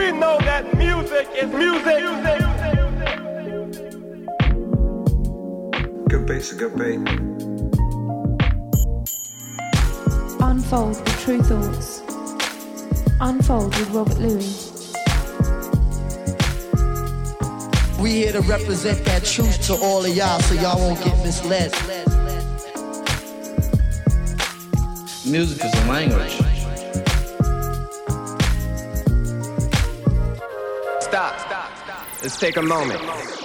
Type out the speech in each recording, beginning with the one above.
We know that music is music. Good beats are good beat. Unfold with Tru Thoughts. Unfold with Robert Luis. We here to represent that truth to all of y'all so y'all won't get misled. Music is a language. Let's take a moment.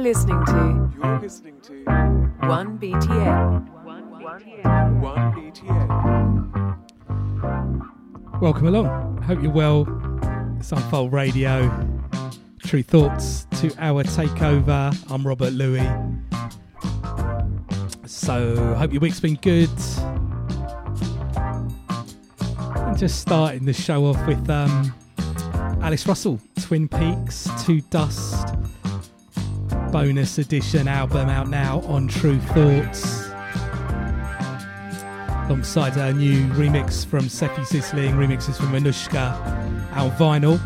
You're listening to You're listening to 1BTN. 1BTN. Welcome along. Hope you're well. It's Unfold Radio. Tru Thoughts to our takeover. I'm Robert Luis. So, hope your week's been good. And just starting the show off with um, Alice Russell, Twin Peaks to Dust bonus edition album out now on Tru Thoughts. Alongside a new remix from Sefi Zisling, remixes from Manushka, our vinyl.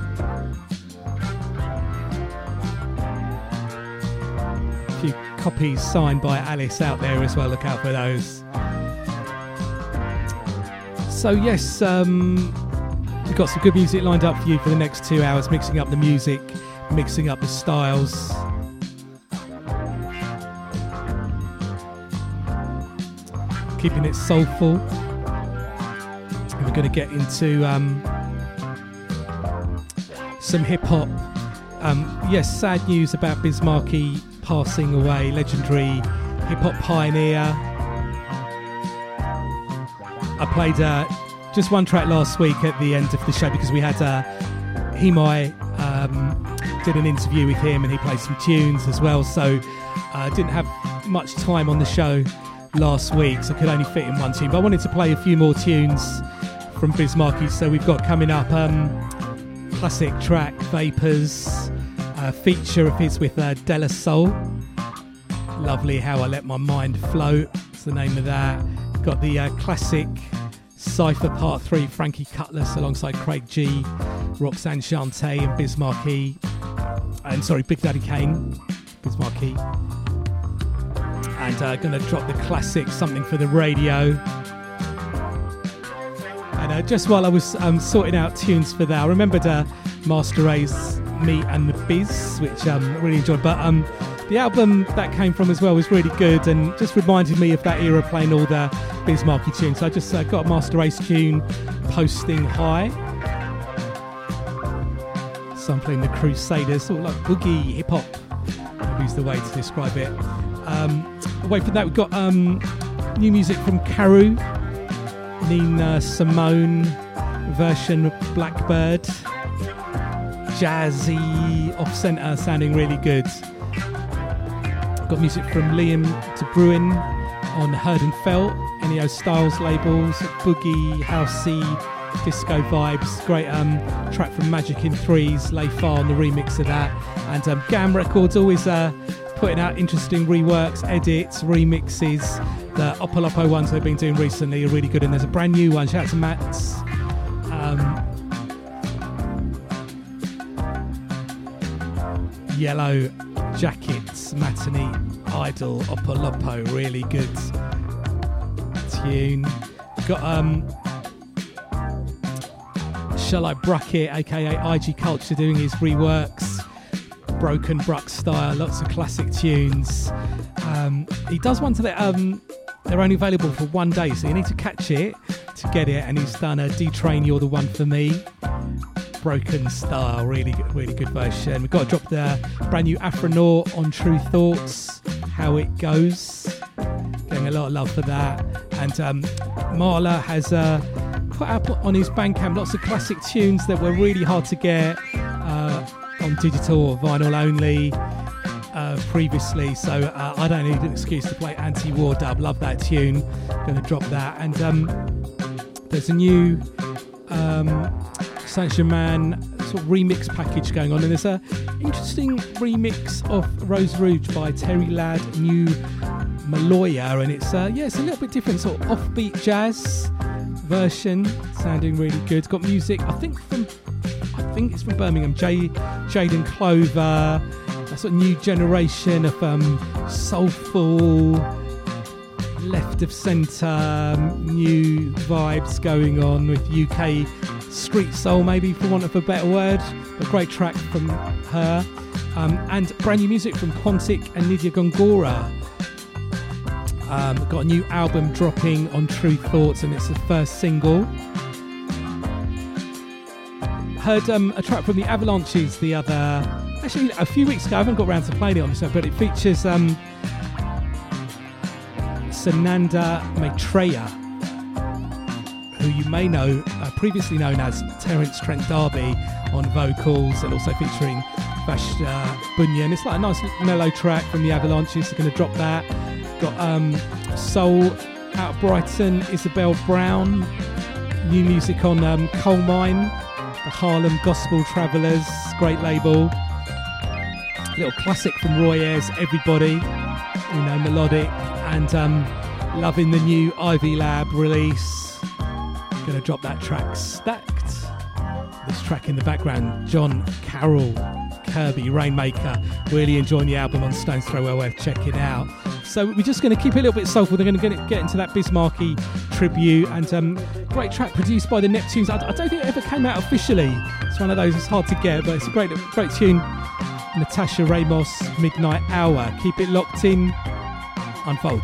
A few copies signed by Alice out there as well, look out for those. So, yes, um, we've got some good music lined up for you for the next two hours, mixing up the music, mixing up the styles. Keeping it soulful. We're going to get into um, some hip hop. Um, yes, sad news about Biz Markie passing away, legendary hip hop pioneer. I played uh, just one track last week at the end of the show because we had uh, Himai um, did an interview with him and he played some tunes as well. So I uh, didn't have much time on the show last week, so I could only fit in one tune. But I wanted to play a few more tunes from Biz Markie. So we've got coming up um, classic track Vapors, a feature of his with uh, De La Soul. Lovely How I Let My Mind Float. It's the name of that. Got the uh, classic Cypher Part 3, Frankie Cutlass alongside Craig G, Roxanne Shante and Biz Markie. And sorry, Big Daddy Kane, Biz Markie and uh, gonna drop the classic something for the radio. And uh, just while I was um, sorting out tunes for that, I remembered uh, Masta Ace, Me and the Biz, which um, I really enjoyed. But um, the album that came from as well was really good and just reminded me of that era playing all the Biz Markie tunes. So I just uh, got Masta Ace tune, Posting High. Sampling the Crusaders, sort of like boogie hip hop, is the way to describe it. Um, away from that, we've got um, new music from Caru, Nina Simone version of Blackbird. Jazzy, off centre, sounding really good. Got music from Liam to Bruin on Heard and Felt, Ennio Styles labels, boogie, housey, disco vibes. Great um, track from Magic in Threes, Lay Far on the remix of that. And um, GAMM Records always uh, putting out interesting reworks, edits, remixes. The Opolopo ones they've been doing recently are really good, and there's a brand new one. Shout out to Matt's. Um, Yellow Jackets, Matinee Idol, Opolopo, really good tune. Got um, Shall I Bracket, aka IG Culture, doing his reworks broken bruk style, lots of classic tunes. Um, he does one to that um, they're only available for one day, so you need to catch it to get it. And he's done a D Train, You're the One for Me, broken style, really good, really good version. We've got to drop the brand new Afronaut on Tru Thoughts, How It Goes. Getting a lot of love for that. And um, Mala has uh, put up on his Bandcamp lots of classic tunes that were really hard to get. Uh, on digital or vinyl only uh, previously, so uh, I don't need an excuse to play Anti War Dub. Love that tune. Going to drop that. And um, there's a new um, Saint Germain sort of remix package going on, and there's a interesting remix of Rose Rouge by Terry Ladd, New Maloya, and it's uh, yeah, it's a little bit different, sort of offbeat jazz version, sounding really good. It's got music, I think from think it's from Birmingham. Jay, Jaden Clover, a sort of new generation of um, soulful, left of centre, new vibes going on with UK street soul, maybe for want of a better word. A great track from her. Um, and brand new music from Quantic and Nidia Gongora. Um, got a new album dropping on Tru Thoughts, and it's the first single heard um, a track from the Avalanches the other actually a few weeks ago. I haven't got around to playing it on the show, but it features um, Sananda Maitreya, who you may know, uh, previously known as Terence Trent D'Arby on vocals, and also featuring Vash uh, Bunyan. It's like a nice mellow track from the Avalanches. They're going to drop that. Got um, Soul out of Brighton, Isabel Brown. New music on um, Colemine, the Harlem Gospel Travellers, great label. Little classic from Roy Ayers, Everybody, you know, melodic, and um, loving the new Ivy Lab release. Gonna drop that track stacked. This track in the background, John Carroll, Kirby, Rainmaker. Really enjoying the album on Stones Throw. Well worth checking out. So we're just going to keep it a little bit soulful. They're going to get into that Biz Markie tribute and um, great track produced by the Neptunes. I, I, don't think it ever came out officially. It's one of those. It's hard to get, but it's a great, great tune. Natasha Ramos, Midnight Hour. Keep it locked in. Unfold.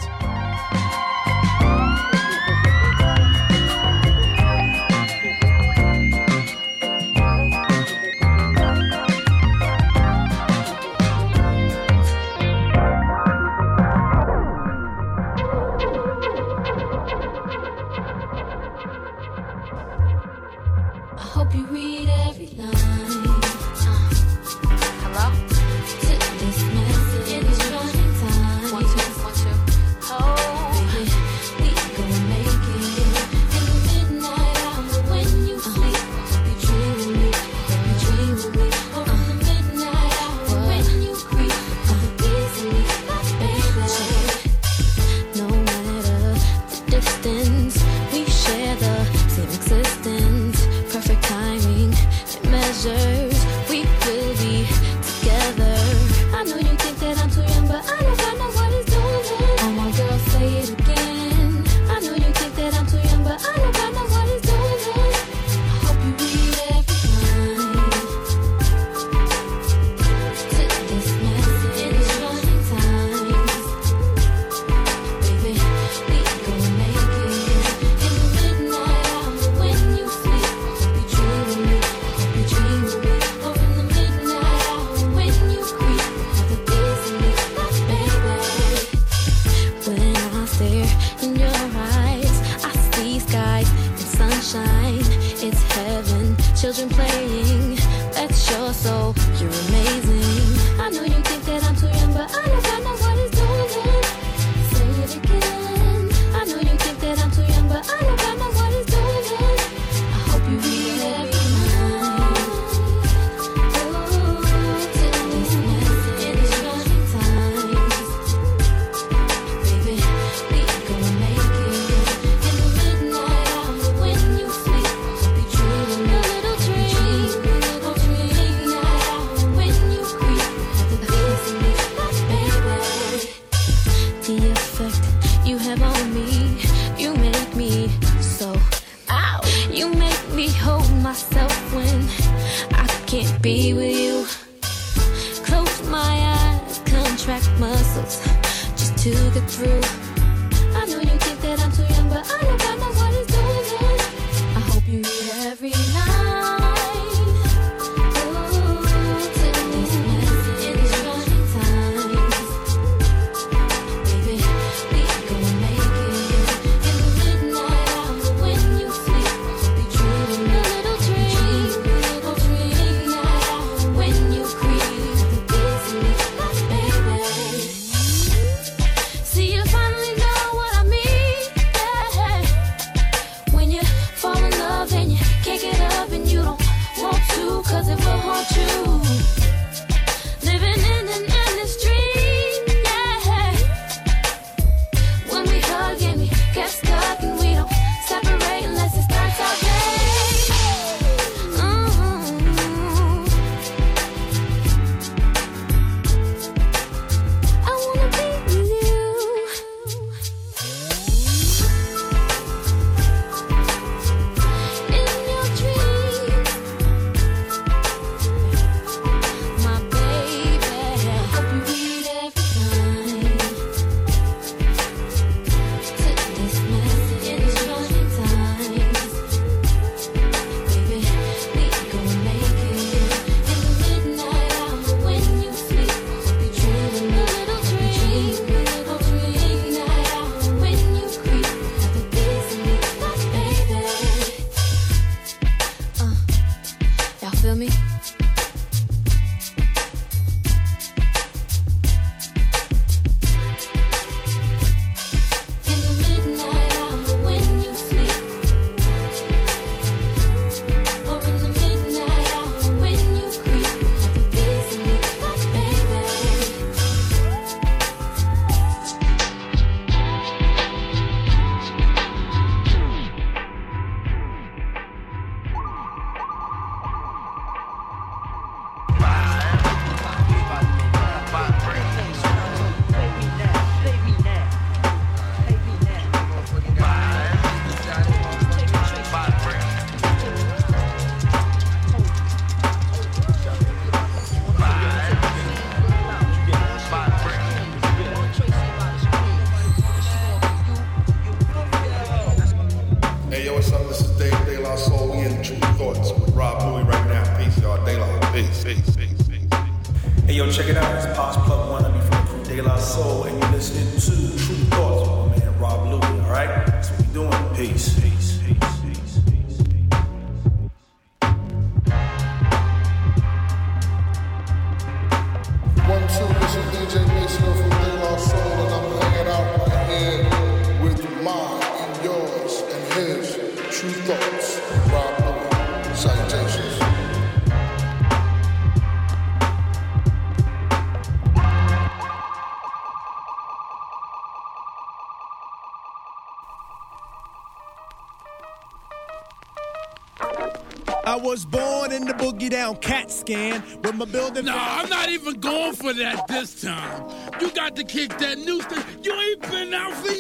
boogie down CAT scan with my building. No, nah, I'm not even going for that this time. You got to kick that new thing. You ain't been out for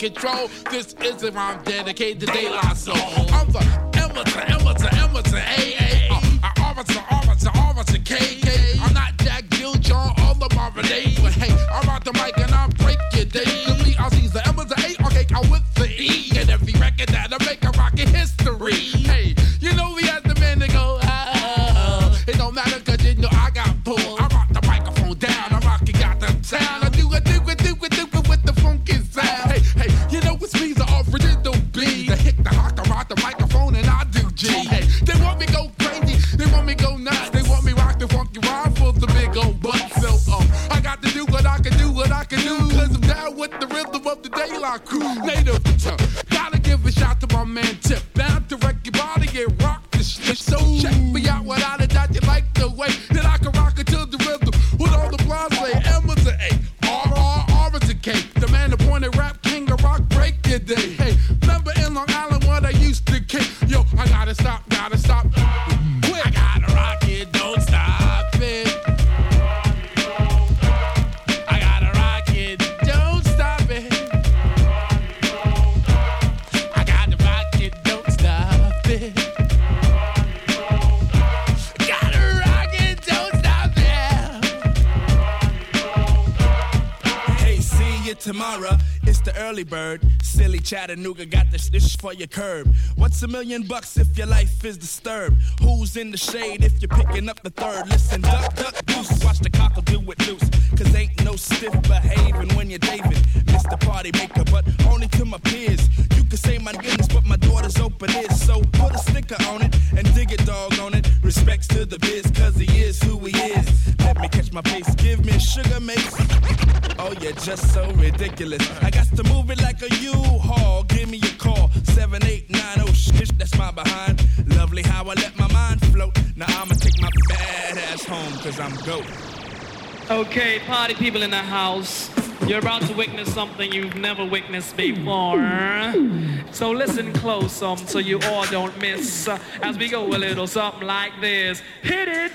control. This is if I'm dedicated to De Soul. I'm the silly bird. Silly Chattanooga got this dish for your curb. What's a million bucks if your life is disturbed? Who's in the shade if you're picking up the third? Listen, duck, duck, goose. Watch the cockle do it loose. Cause ain't no stiff behaving when you're David. Mr. Party Maker, but only to my peers. You can say my goodness, but my daughter's open is. So put a sticker on it and dig it, dog, on it. Respects to the biz, cause he is who he is. Let me catch my pace, give me sugar mace. Oh, you're just so ridiculous. I Okay, party people in the house. You're about to witness something you've never witnessed before. So listen close, um, so you all don't miss. Uh, as we go a little something like this. Hit it!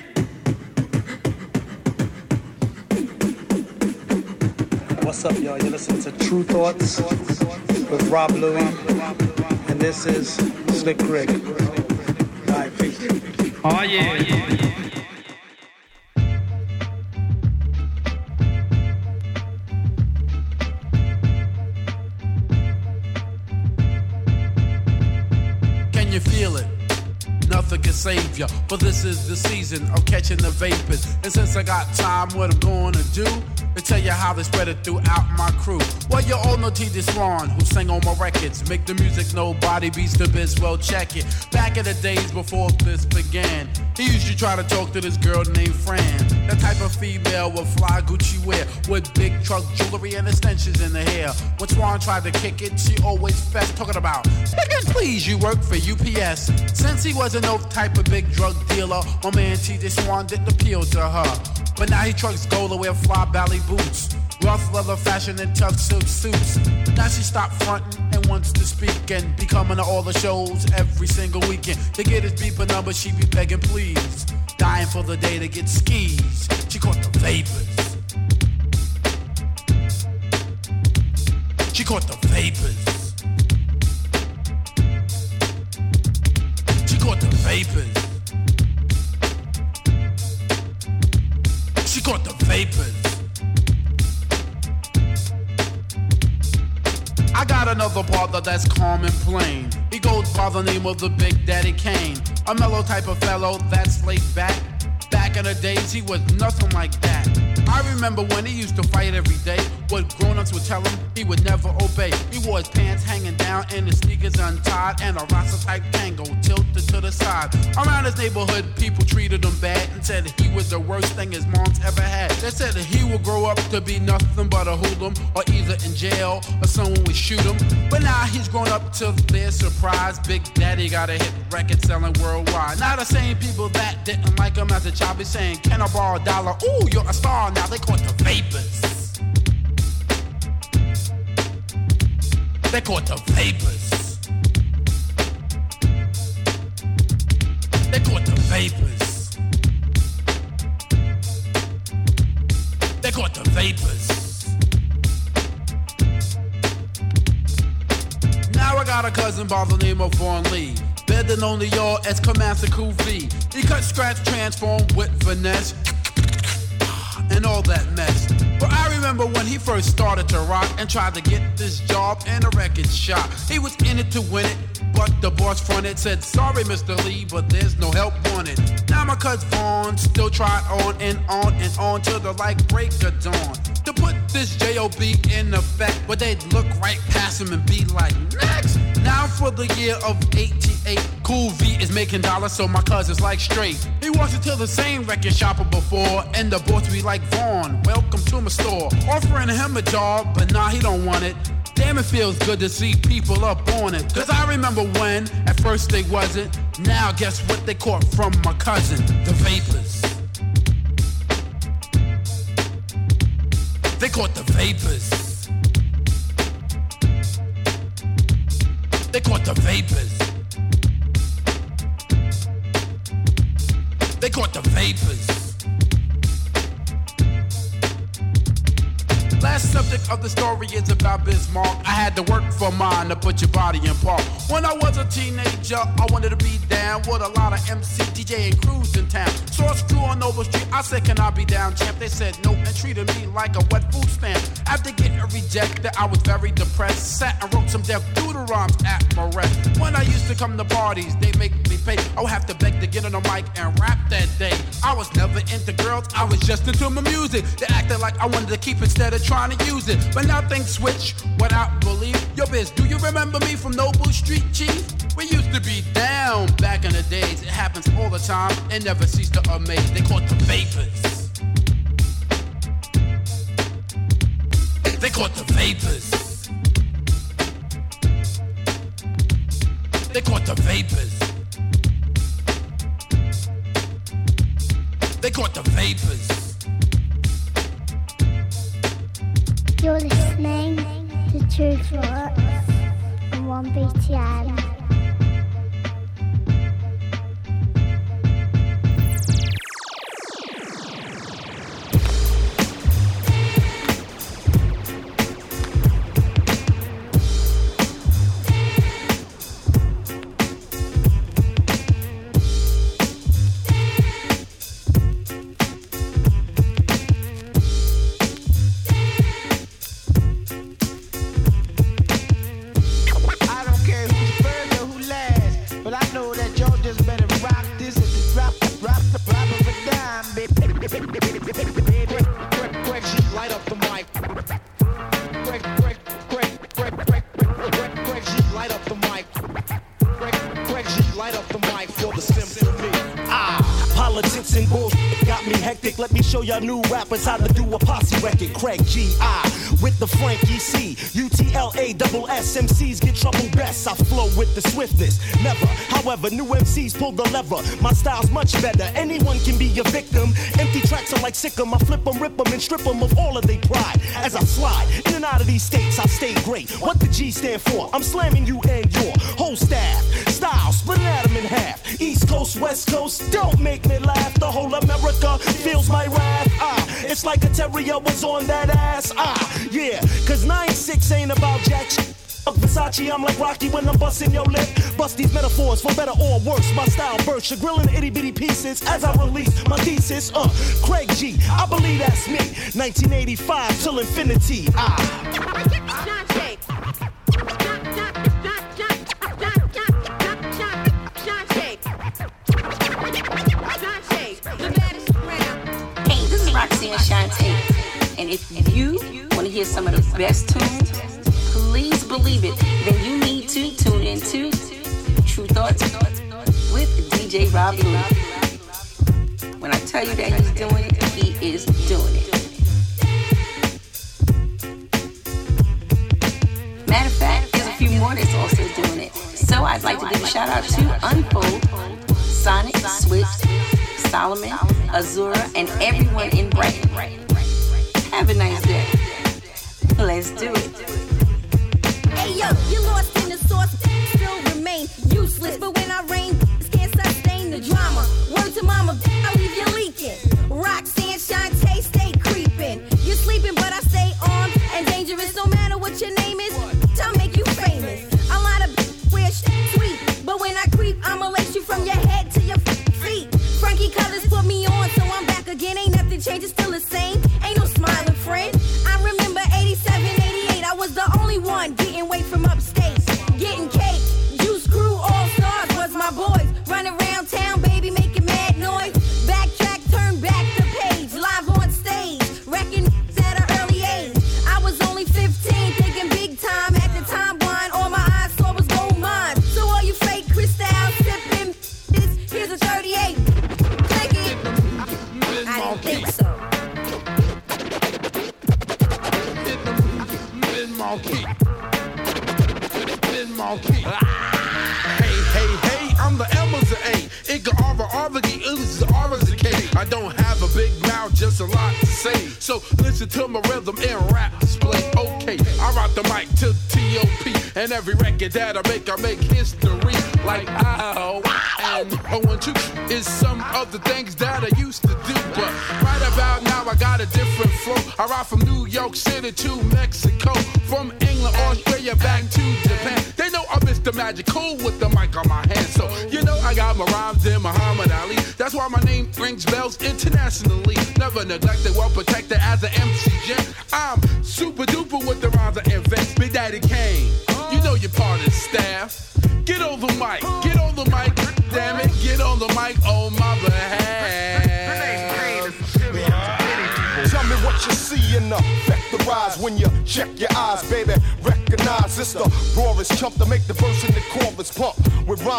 What's up, y'all? You're listening to True Thoughts with Rob Louie, and this is Slick Rick. All right, peace. Oh, yeah. Oh, yeah. You feel it? Nothing can save ya, for this is the season of catching the vapors. And since I got time, what I'm gonna do to tell you how they spread it throughout my crew. Well, you all know T. Swan, who sang on my records. Make the music nobody beats the biz, well, check it. Back in the days before this began, he used to try to talk to this girl named Fran. The type of female with fly Gucci wear, with big truck jewelry and extensions in the hair. When Swan tried to kick it, she always fessed, talking about, "Nigga, please, you work for UPS. Since he wasn't no type of big drug dealer, my man T. Swan didn't appeal to her. But now he trucks gold to wear fly ballet boots. Rough leather fashion and tough silk suits. Now she stopped fronting and wants to speak and be coming to all the shows every single weekend. To get his beeper number, she be begging please. Dying for the day to get skis. She caught the vapors. She caught the vapors. Caught the vapors. She got the vapors. I got another partner that's calm and plain. He goes by the name of the Big Daddy Kane. A mellow type of fellow that's laid back. Back in the days, he was nothing like that. I remember when he used to fight every day. What grown-ups would tell him, he would never obey. He wore his pants hanging down and his sneakers untied, and a Rasta type tango tilted to the side. Around his neighborhood, people treated him bad and said he was the worst thing his mom's ever had. They said that he would grow up to be nothing but a hoodlum, or either in jail or someone would shoot him. But now he's grown up to their surprise. Big Daddy got a hit record selling worldwide. Now the same people that didn't like him as a child be saying, "Can I borrow a dollar?" Ooh, you're a star now. They caught the vapors. They caught the vapors. They caught the vapors. They caught the vapors. Now I got a cousin by the name of Vaughn Lee. Better known to y'all as Commander V. He cut, scratch, transform with finesse and all that mess. But I remember when he first started to rock and tried to get this job in a record shop. He was in it to win it, but the boss fronted said, Sorry, Mr. Lee, but there's no help wanted. Now my cousin Vaughn still tried on and on and on till the light break of dawn. To put this JOB in effect, but they'd look right past him and be like, Next! Now for the year of 88, Cool V is making dollars, so my cousin's like straight. He walks into the same record shop before, and the boss be like, Vaughn, welcome to my store. Offering him a job, but nah, he don't want it. Damn, it feels good to see people up on it. Cause I remember when, at first they wasn't. Now, guess what they caught from my cousin? The vapors. They caught the vapors. They caught the vapors. They caught the vapors. Last subject of the story is about Biz Mark. I had to work for mine to put your body in park. When I was a teenager, I wanted to be down with a lot of MC, DJ, and crews in town. Saw a screw on Nova Street. I said, Can I be down, champ? They said no and treated me like a wet food stamp. After getting rejected, I was very depressed. Sat and wrote some doodle rhymes at my rest. When I used come to parties, they make me pay. I would have to beg to get on the mic and rap that day. I was never into girls, I was just into my music. They acted like I wanted to keep instead of trying to use it. But now things switch without belief. Yo, biz, do you remember me from Noble Street, Chief? We used to be down back in the days. It happens all the time and never cease to amaze. They caught the vapors. They caught the vapors. They caught the vapors. They caught the vapors. You're listening to Truth Rocks on 1BTN. Rappers how to do a posse record. Craig G.I. with the Frankie C. UTLA double S MCs get trouble best. I flow with the swiftness. Never, however, new MCs pull the lever. My style's much better. Anyone can be a victim. Empty tracks are like sick 'em. I flip 'em, rip 'em, and strip 'em of all of their pride. As I slide in and out of these states, I stay great. What the G stand for? I'm slamming you and your whole staff. Style, splitting atom in half. East Coast, West Coast, don't make me laugh. The whole America feels my wrath. It's like a terrier was on that ass. Ah, yeah, cause 9-6 ain't about jack shit. Fuck Versace, I'm like Rocky when I'm busting your lip. Bust these metaphors for better or worse. My style bursts, you're grilling itty bitty pieces as I release my thesis. Uh, Craig G, I believe that's me. 1985 till infinity. Ah. Best tunes,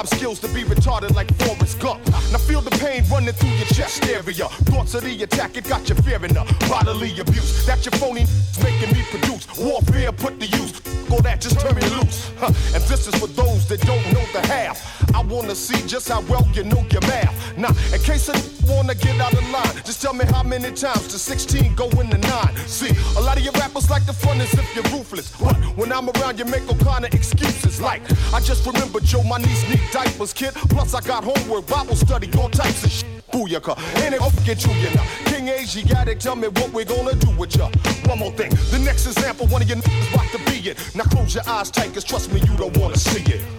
Skills to be retarded like Forrest Gump. Now feel the pain running through your chest area. Thoughts of the attack, it got you fearing the bodily abuse. That your phony making me produce. Warfare put to use. Go that, just turn me loose. Huh. And this is for those that don't know the half. I wanna see just how well you know your math. Now, in case I wanna get out of line, just tell me how many times to 16 go in the nine. See, a lot of your rappers like the front as if you're ruthless. But when I'm around, you make all kind of excuses. Like, I just remember Joe, my niece need diapers, kid. Plus, I got homework, Bible study, all types of shit. Booyaka, and it up get you, you know. King gotta tell me what we're gonna do with ya. One more thing, the next example, one of your niggas about to be it. Now close your eyes tight, cause trust me, you don't wanna see it.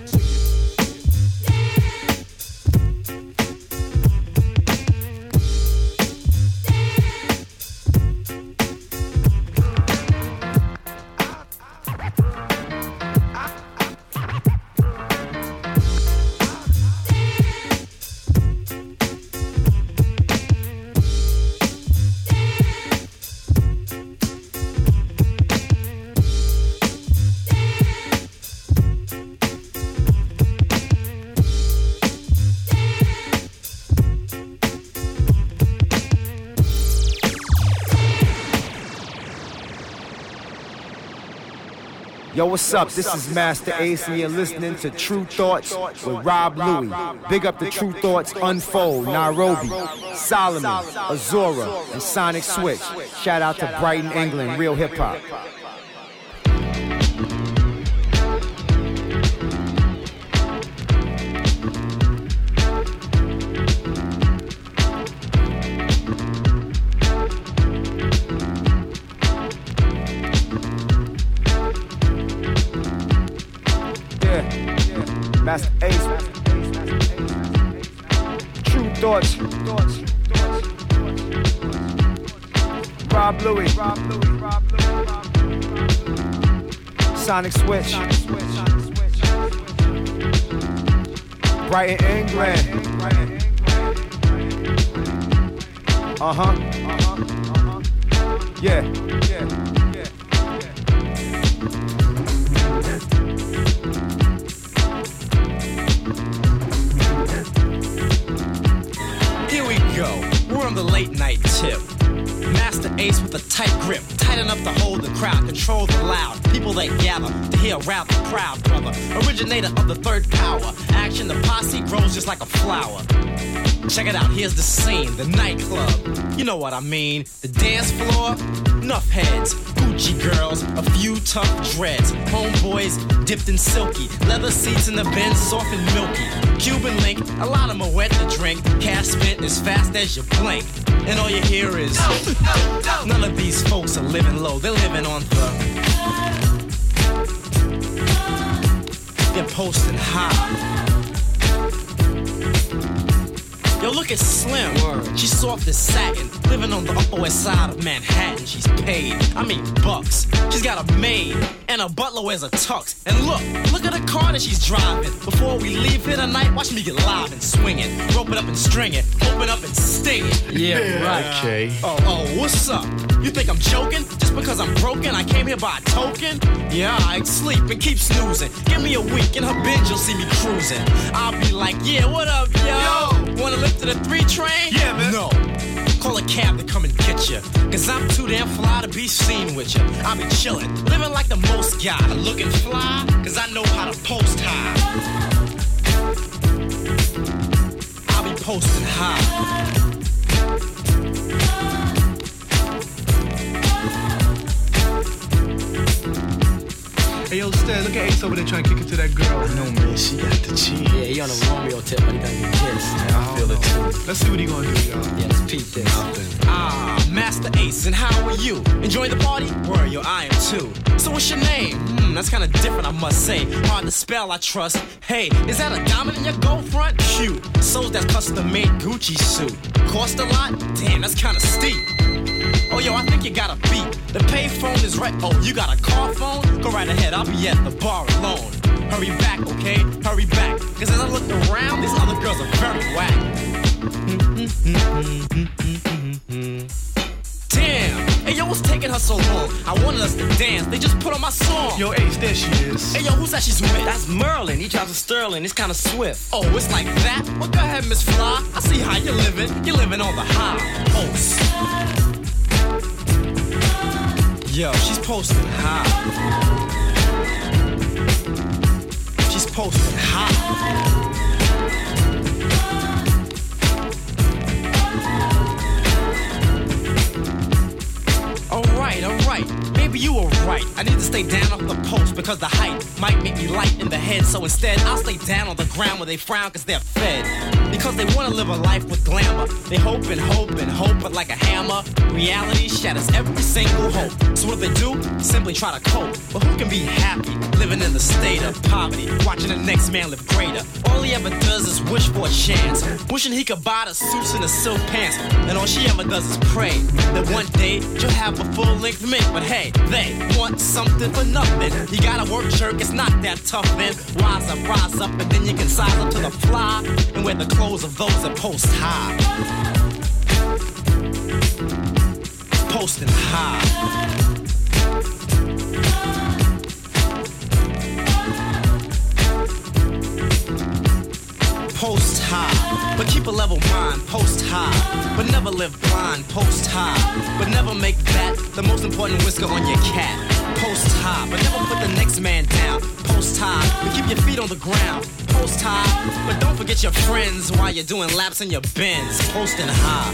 What's up? This is Masta Ace, and you're listening to Tru Thoughts with Rob Louie. Big up the Tru Thoughts Unfold, Nairobi, Solomon, Azora, and Sonic Switch. Shout out to Brighton, England, real hip hop. Sonic Switch. Brighton, England. Uh huh. Yeah. Here we go. We're on the late night tip. Masta Ace with a tight grip, tight enough to hold the crowd, control the loud. People that gather to hear rap the proud brother, originator of the third power. Action, the posse grows just like a flower. Check it out, here's the scene, the nightclub. You know what I mean. The dance floor, enough heads, Gucci girls, a few tough dreads. Homeboys dipped in silky, leather seats in the Benz, soft and milky. Cuban link, a lot of wet to drink. Cash spent as fast as you blink. And all you hear is none of these folks are living low, they're living on the. They're posting high. Yo, look at Slim. She's soft as satin, living on the upper west side of Manhattan. She's paid, I mean bucks. She's got a maid and a butler wears a tux. And look, look at the car that she's driving. Before we leave here tonight, watch me get live and swing it, rope it up and string it, open up and sting it. Yeah, right. Okay. Oh, oh, what's up? You think I'm joking? Just because I'm broken, I came here by a token? Yeah, I sleep and keep snoozing. Give me a week in her binge, you'll see me cruising. I'll be like, yeah, what up, yo? Wanna lift to the three train? Yeah, man. No. Call a cab to come and get you. Cause I'm too damn fly to be seen with you. I be chillin', living like the most guy. Looking fly, cause I know how to post high. I'll be posting high. Hey, yo, Stan, look at Ace over there trying to kick it to that girl. No, man, she got the cheese. Yeah, he on a Romeo tip, but he gonna get kissed. Yeah, I feel it too. Let's see what he gonna do, y'all. Yeah, let's peep this. Ah, Masta Ace, and how are you? Enjoying the party? Where yo, I am too. So what's your name? Hmm, that's kinda different, I must say. Hard to spell, I trust. Hey, is that a diamond in your gold front? Shoot, so that custom made Gucci suit. Cost a lot? Damn, that's kinda steep. Oh, yo, I think you got a beat. The payphone is right. Oh, you got a car phone? Go right ahead, I'll be at the bar alone. Hurry back, okay? Hurry back. Cause as I look around, these other girls are very whack. Damn! Hey, yo, what's taking her so long? I wanted us to dance. They just put on my song. Yo, Ace, there she is. Hey, yo, who's that she's with? That's Merlin. He drives a Sterling. It's kind of swift. Oh, it's like that? Well, go ahead, Miss Fly. I see how you're living. You're living on the high post. Yo, she's posting high. She's posting high. Alright, alright. You were right. I need to stay down off the post because the height might make me light in the head. So instead, I'll stay down on the ground where they frown because they're fed. Because they want to live a life with glamour. They hope and hope and hope, but like a hammer, reality shatters every single hope. So what do they do? Simply try to cope. But who can be happy living in the state of poverty, watching the next man live greater? All he ever does is wish for a chance, wishing he could buy the suits and the silk pants. And all she ever does is pray that one day she'll have a full length mink. But hey, they want something for nothing. You gotta work jerk, it's not that tough then. Rise up, rise up, and then you can size up to the fly and wear the clothes of those that post high. Posting high. But keep a level mind. Post high, but never live blind. Post high, but never make that the most important whisker on your cat. Post high, but never put the next man down. Post high, but keep your feet on the ground. Post high, but don't forget your friends while you're doing laps in your bins. Posting high.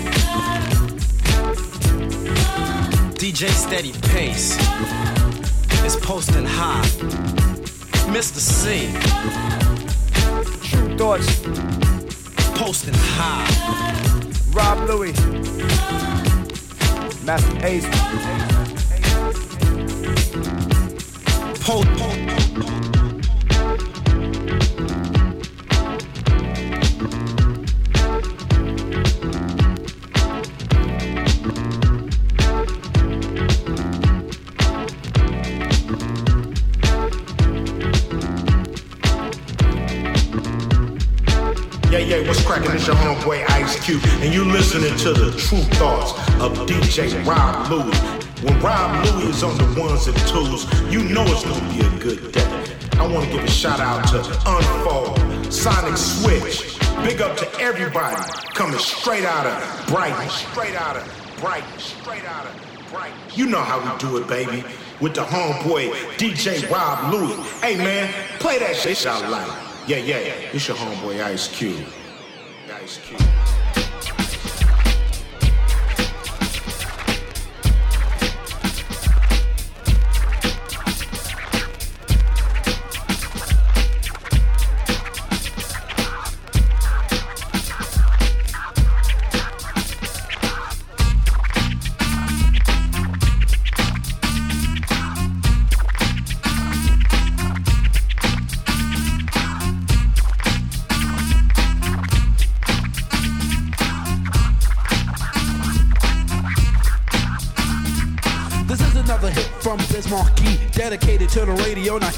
DJ Steady Pace is posting high. Mr. C. Tru Thoughts. Posting high. Rob Luis. Masta Ace. Po- po- Yeah, cracking? It's your homeboy Ice Cube, and you listening to the true thoughts of DJ Rob Luis. When Rob Luis is on the ones and twos, you know it's gonna be a good day. I wanna give a shout out to Unfold, Sonic Switch. Big up to everybody coming straight out of Brighton, straight out of Brighton, straight out of. You know how we do it, baby. With the homeboy DJ Rob Luis. Hey man, play that shit out loud. Yeah, yeah, it's your homeboy Ice Cube. Ice Cube.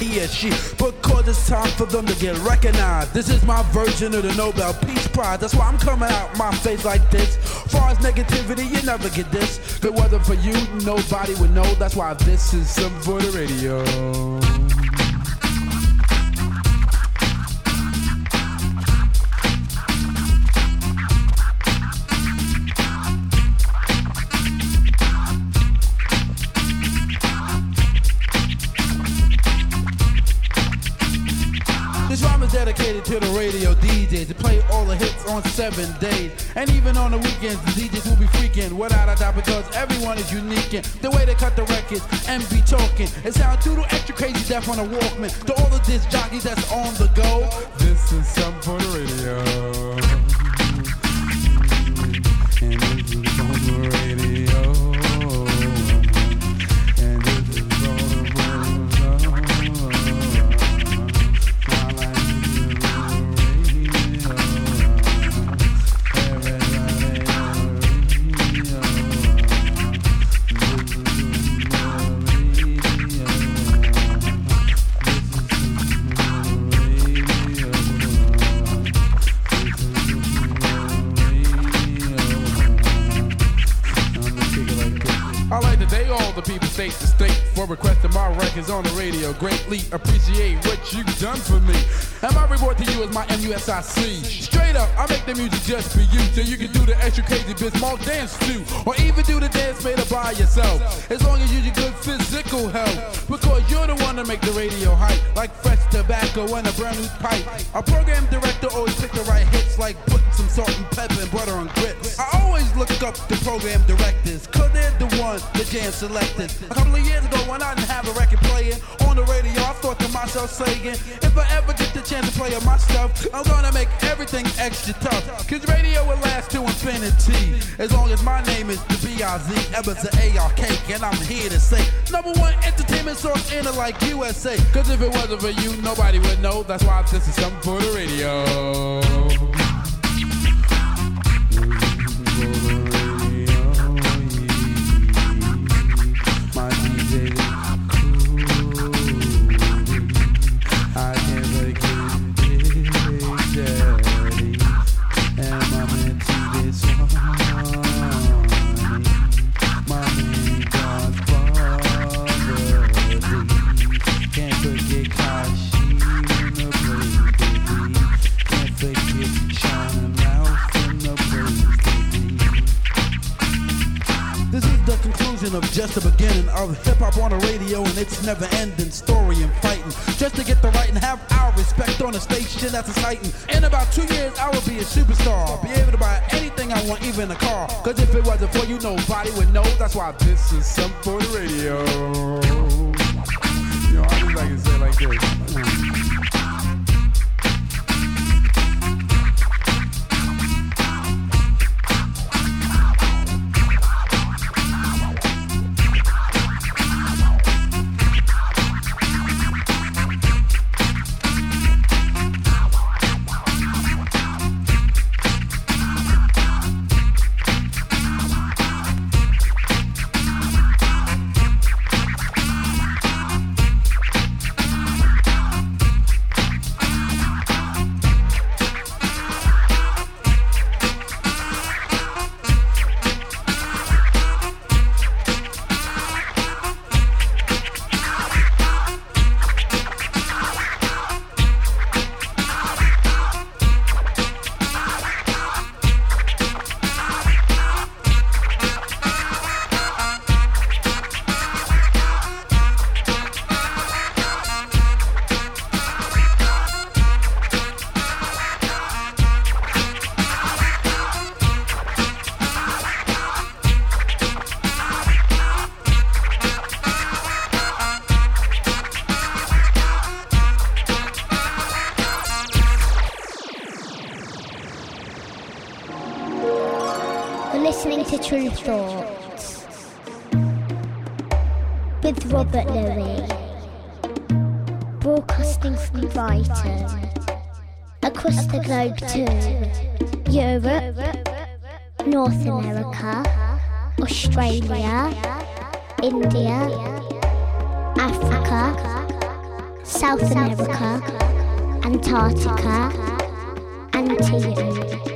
He. Because it's time for them to get recognized. This is my version of the Nobel Peace Prize. That's why I'm coming out my face like this. Far as negativity, you never get this. If it wasn't for you, nobody would know. That's why this is something for the radio. DJs to play all the hits on seven days. And even on the weekends, the DJs will be freaking without a doubt because everyone is unique in the way they cut the records and be talking. It sounds too extra crazy deaf on a Walkman. To all the disc jockeys that's on the go, this is something for the radio. The people state to state for requesting my records on the radio. Greatly appreciate what you've done for me. And my reward to you is my MUSIC. Straight up, I make the music just for you. So you can do the extra crazy small dance too. Or even do the dance made up by yourself. As long as you use good physical health. Because you're the one to make the radio hype. Like fresh tobacco and a brand new pipe. Our program director always pick the right hits. Like putting some salt and pepper and butter on grits. I always look up the program directors. Cause they're the ones the jam selected. A couple of years ago when I didn't have a record playing on the radio, I thought to myself saying, if I ever get the chance to play on my stuff, I'm gonna make everything extra tough. Cause radio will last to infinity. As long as my name is the B-I-Z, ever the A-R-K, and I'm here to say, number one entertainment source in it like USA. Cause if it wasn't for you, nobody would know. That's why this is something for the radio. Just the beginning of hip hop on the radio and its never ending story and fighting. Just to get the right and have our respect on the station that's exciting. In about two years, I will be a superstar. Be able to buy anything I want, even a car. Cause if it wasn't for you, nobody would know. That's why this is something for the radio. You know, I just like to say it like this. Globe to Europe, North America, Australia, India, Africa, South America, Antarctica, and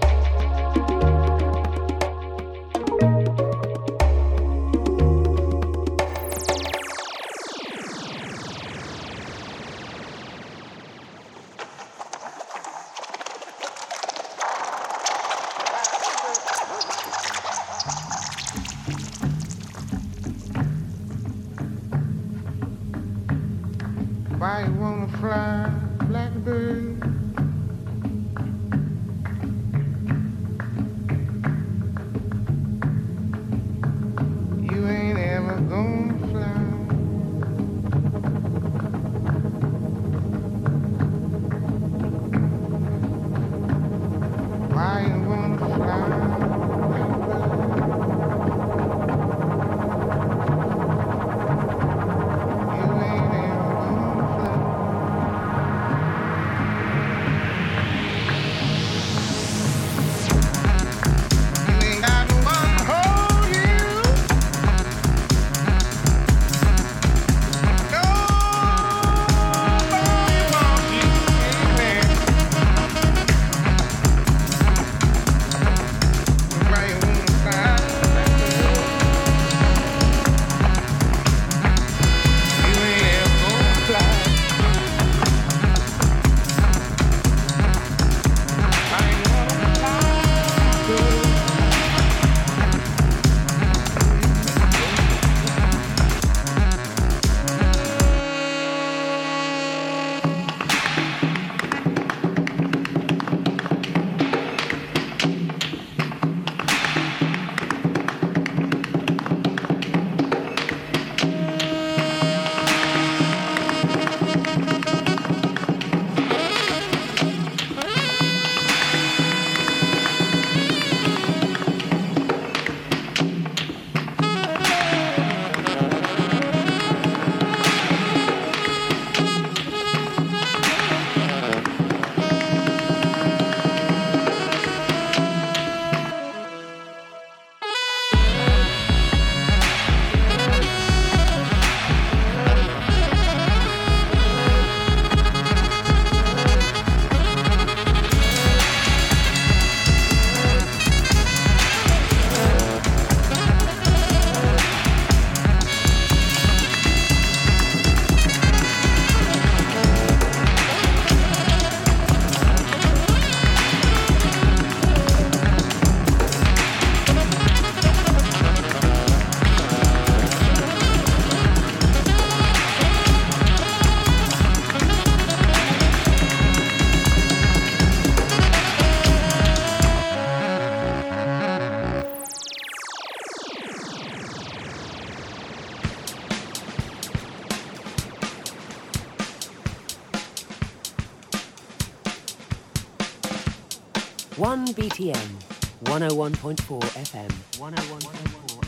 101.4 FM. 101.4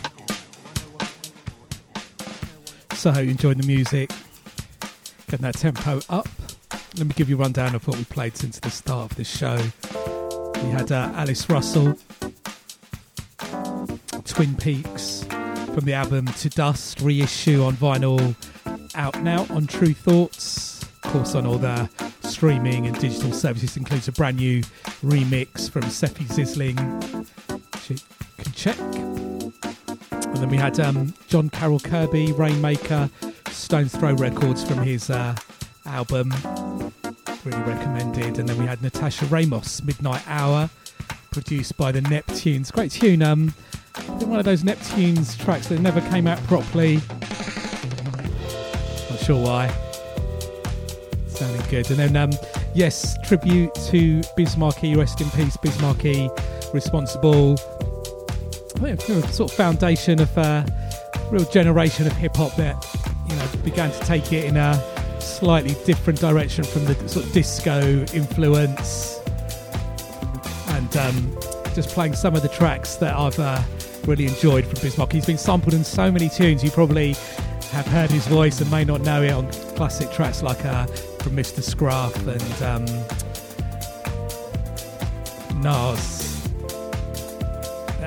FM. So enjoying the music, getting that tempo up. Let me give you a rundown of what we played since the start of the show. We had uh, Alice Russell, Twin Peaks from the album To Dust reissue on vinyl, out now on Tru Thoughts. Of course, on all the streaming and digital services includes a brand new remix from Sefi Zisling. which You can check. And then we had um, John Carroll Kirby, Rainmaker, Stones Throw Records from his uh, album. Really recommended. And then we had Natasha Ramos, Midnight Hour, produced by the Neptunes. Great tune. Um, one of those Neptunes tracks that never came out properly. Not sure why. Sounding good. And then, um, yes, tribute to Biz Markie. Rest in peace, Biz Markie. Responsible sort of foundation of a real generation of hip hop that you know began to take it in a slightly different direction from the sort of disco influence, and um, just playing some of the tracks that I've uh, really enjoyed from Biz Mark. He's been sampled in so many tunes. You probably have heard his voice and may not know it on classic tracks like uh, from Mr. Scruff and um, Nas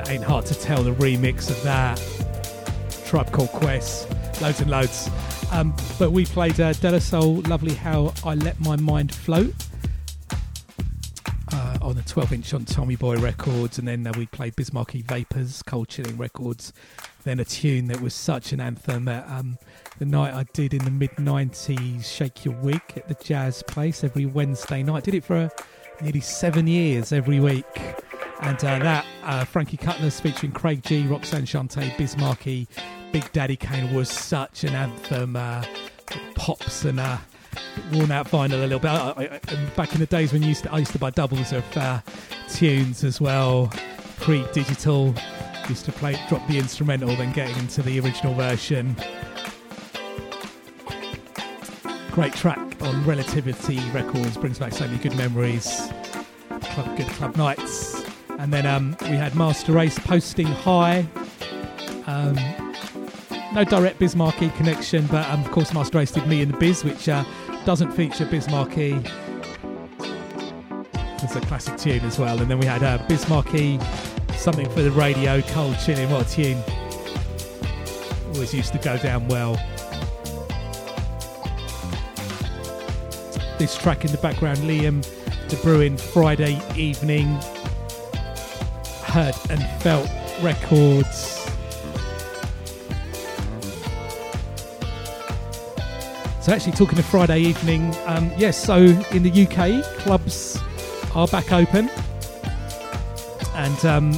it ain't hard to tell the remix of that. Tribe Called Quest, loads and loads. Um, but we played uh, Soul, Lovely How I Let My Mind Float uh, on a 12 inch on Tommy Boy Records, and then uh, we played Biz Markie Vapors, Cold Chilling Records. Then a tune that was such an anthem um, the night I did in the mid 90s, Shake Your Wig at the Jazz Place every Wednesday night. Did it for nearly seven years every week. And uh, that uh, Frankie Cutlass featuring Craig G, Roxanne Shante, Biz Markie, Big Daddy Kane was such an anthem. Uh, pops and uh, worn out vinyl a little bit. I, I, back in the days when used to, I used to buy doubles of uh, tunes as well, pre-digital. Used to play, drop the instrumental, then getting into the original version. Great track on Relativity Records brings back so many good memories. Club, good club nights. And then um, we had Masta Ace posting high. Um, no direct Biz Markie connection, but um, of course Masta Ace did Me in the Biz, which uh, doesn't feature Biz Markie. It's a classic tune as well. And then we had uh, Biz Markie, something for the radio, cold chilling. What a tune! Always used to go down well. This track in the background, Liam De Bruin, Friday evening. Heard and Felt Records. So, actually, talking of Friday evening, um, yes, so in the UK, clubs are back open. And um,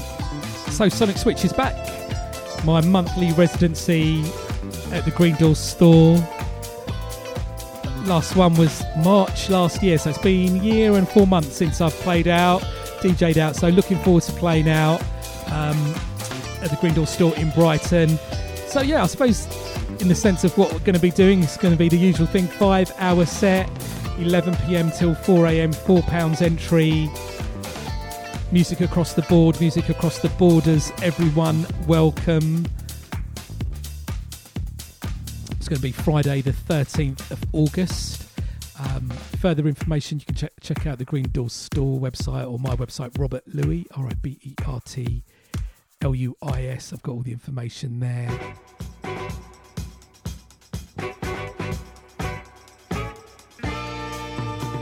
so Sonic Switch is back. My monthly residency at the Green Door store. Last one was March last year, so it's been a year and four months since I've played out, DJ'd out. So looking forward to playing out um, at the Door store in Brighton. So yeah, I suppose in the sense of what we're going to be doing, it's going to be the usual thing: five-hour set, 11 p.m. till 4 a.m. Four pounds entry. Music across the board, music across the borders. Everyone welcome. It's going to be Friday, the 13th of August. Um, further information, you can check, check out the Green Door Store website or my website, Robert Luis, R I B E R T L U I S. I've got all the information there.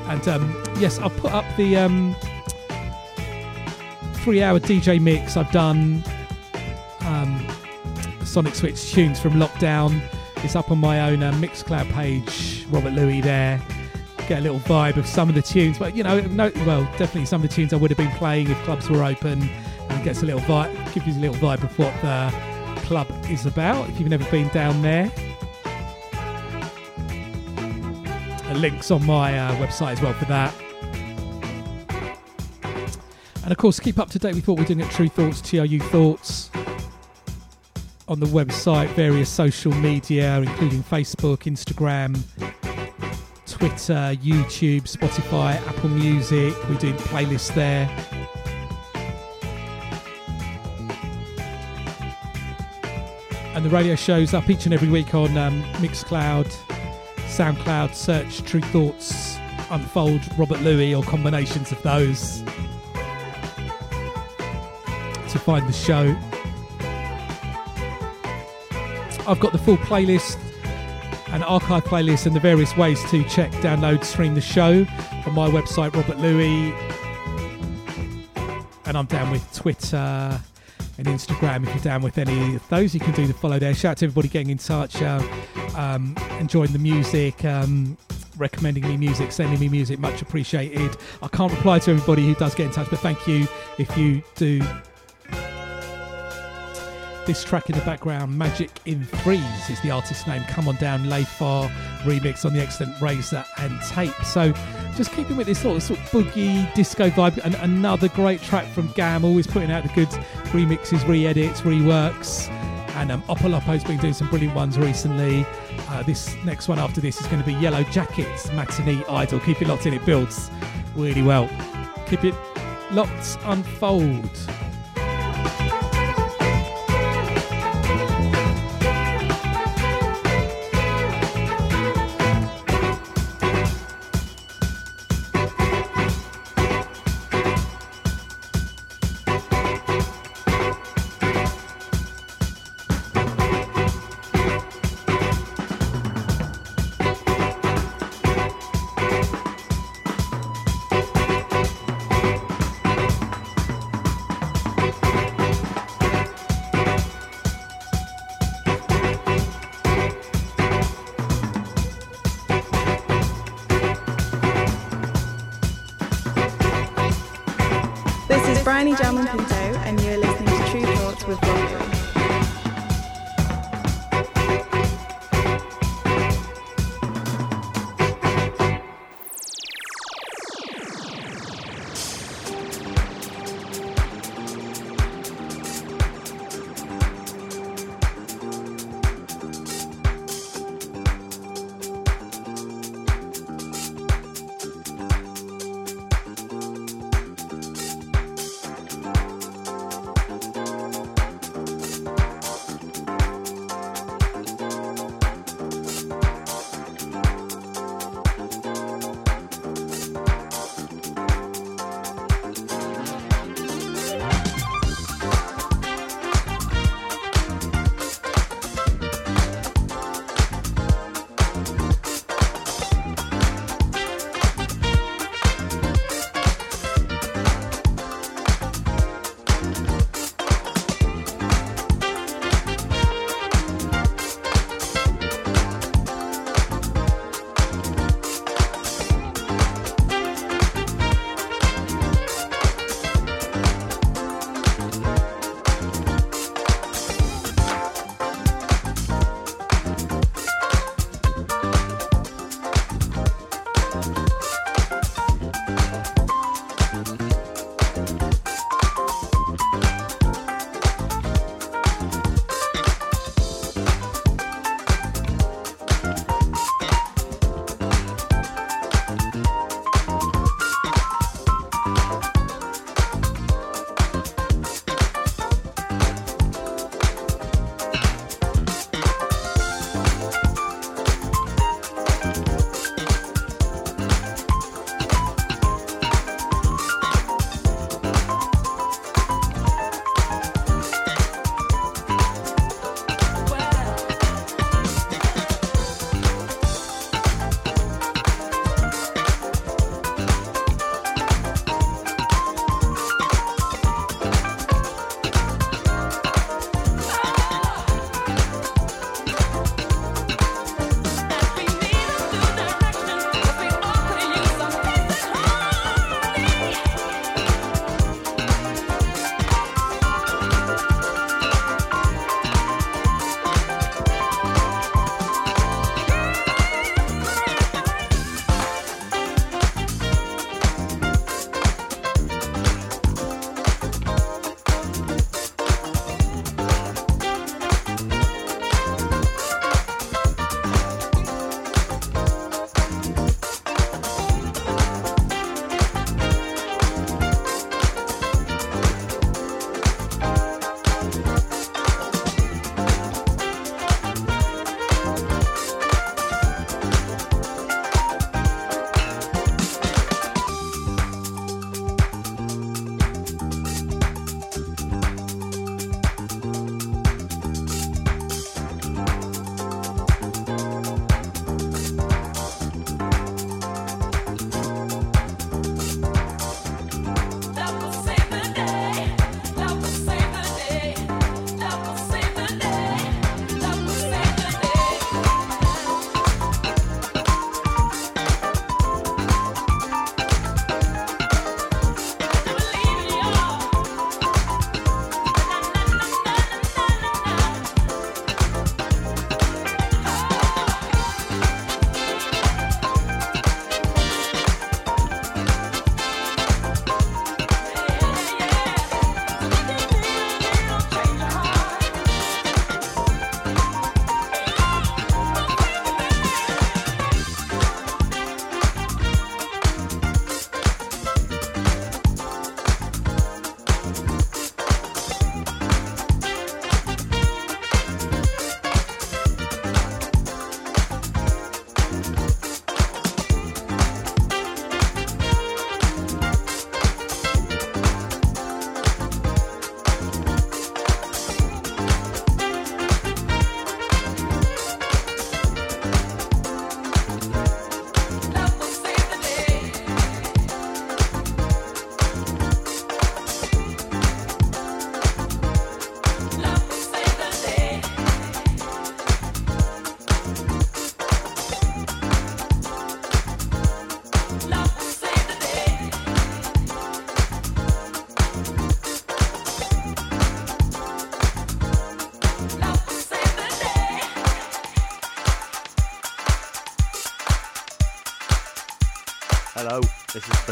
And um, yes, I'll put up the um, three hour DJ mix I've done. Um, Sonic Switch tunes from lockdown. It's up on my own uh, Mixcloud page, Robert Luis there. Get a little vibe of some of the tunes, but you know, no, well, definitely some of the tunes I would have been playing if clubs were open, and gets a little vibe, gives you a little vibe of what the club is about. If you've never been down there, a links on my uh, website as well for that. And of course, keep up to date with what we're doing at Tru Thoughts, TRU Thoughts, on the website, various social media, including Facebook, Instagram, Twitter, YouTube, Spotify, Apple Music. We do playlists there. And the radio shows up each and every week on um, Mixcloud, SoundCloud. Search Tru Thoughts, Unfold, Robert Luis, or combinations of those to find the show. I've got the full playlist and archive playlist and the various ways to check, download, stream the show on my website, Robert Luis. And I'm down with Twitter and Instagram. If you're down with any of those, you can do the follow there. Shout out to everybody getting in touch, uh, um, enjoying the music, um, recommending me music, sending me music. Much appreciated. I can't reply to everybody who does get in touch, but thank you if you do this track in the background, Magic in Threes, is the artist's name. Come on down, Layfar remix on the excellent Razor and Tape. So, just keeping with this sort of, sort of boogie disco vibe, and another great track from GAMM, always putting out the good remixes, re edits, reworks. And um, Opolopo's been doing some brilliant ones recently. Uh, this next one after this is going to be Yellow Jackets, Matinee Idol. Keep it locked in, it builds really well. Keep it locked, unfold.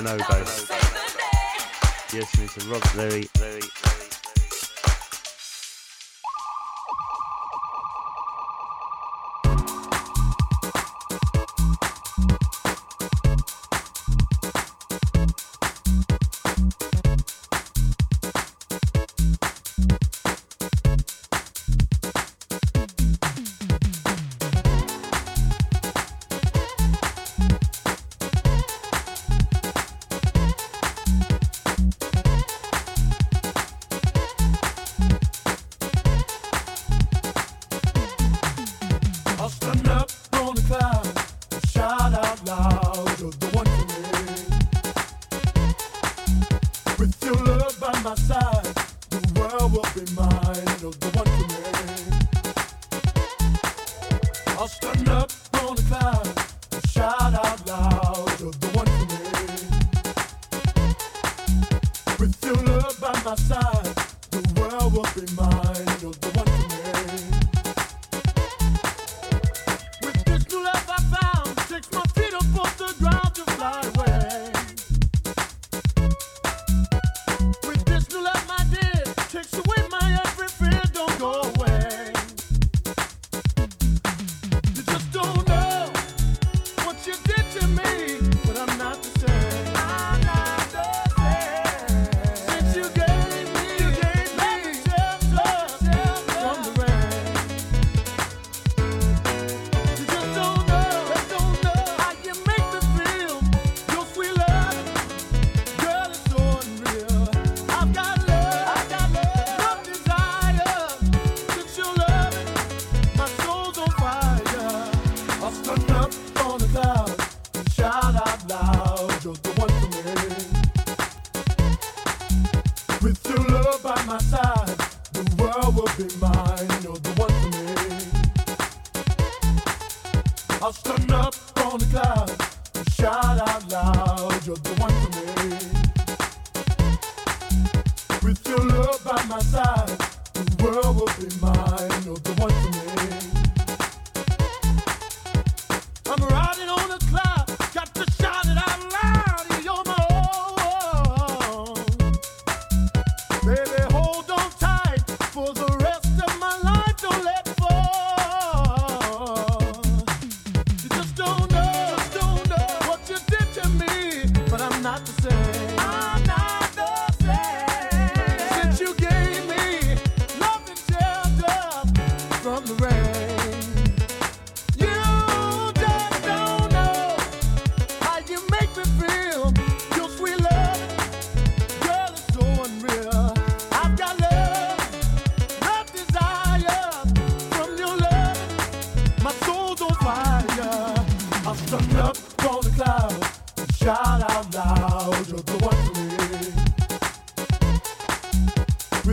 Bonobo. You're Rob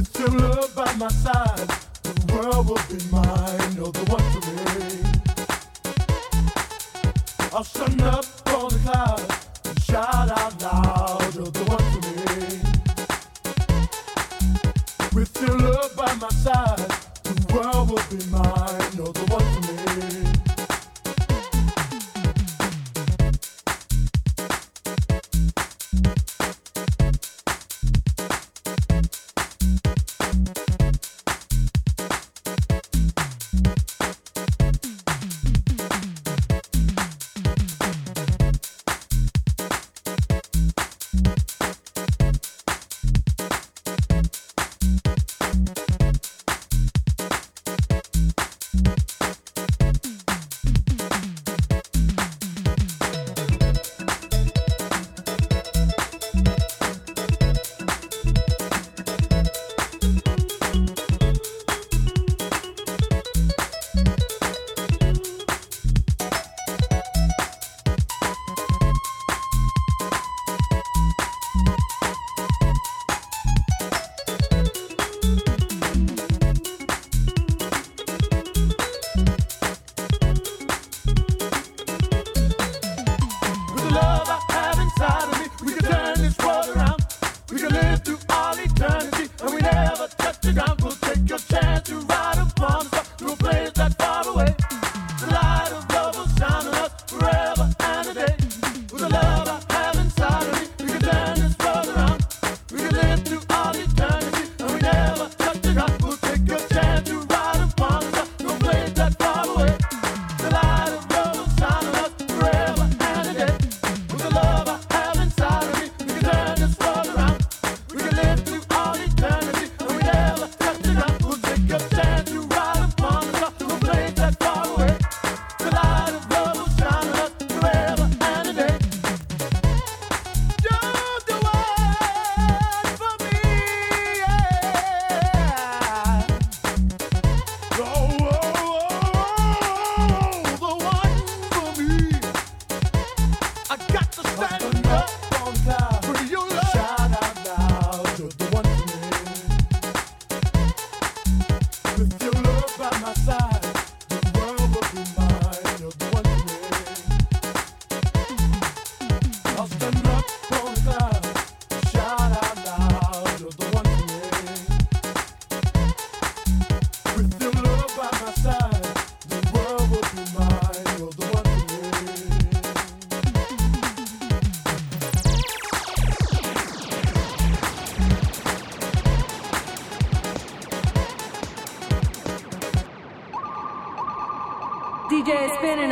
with true love by my side, the world will be mine, you're the one for me. I'll stand up on the cloud and shout out loud, you're the one for me.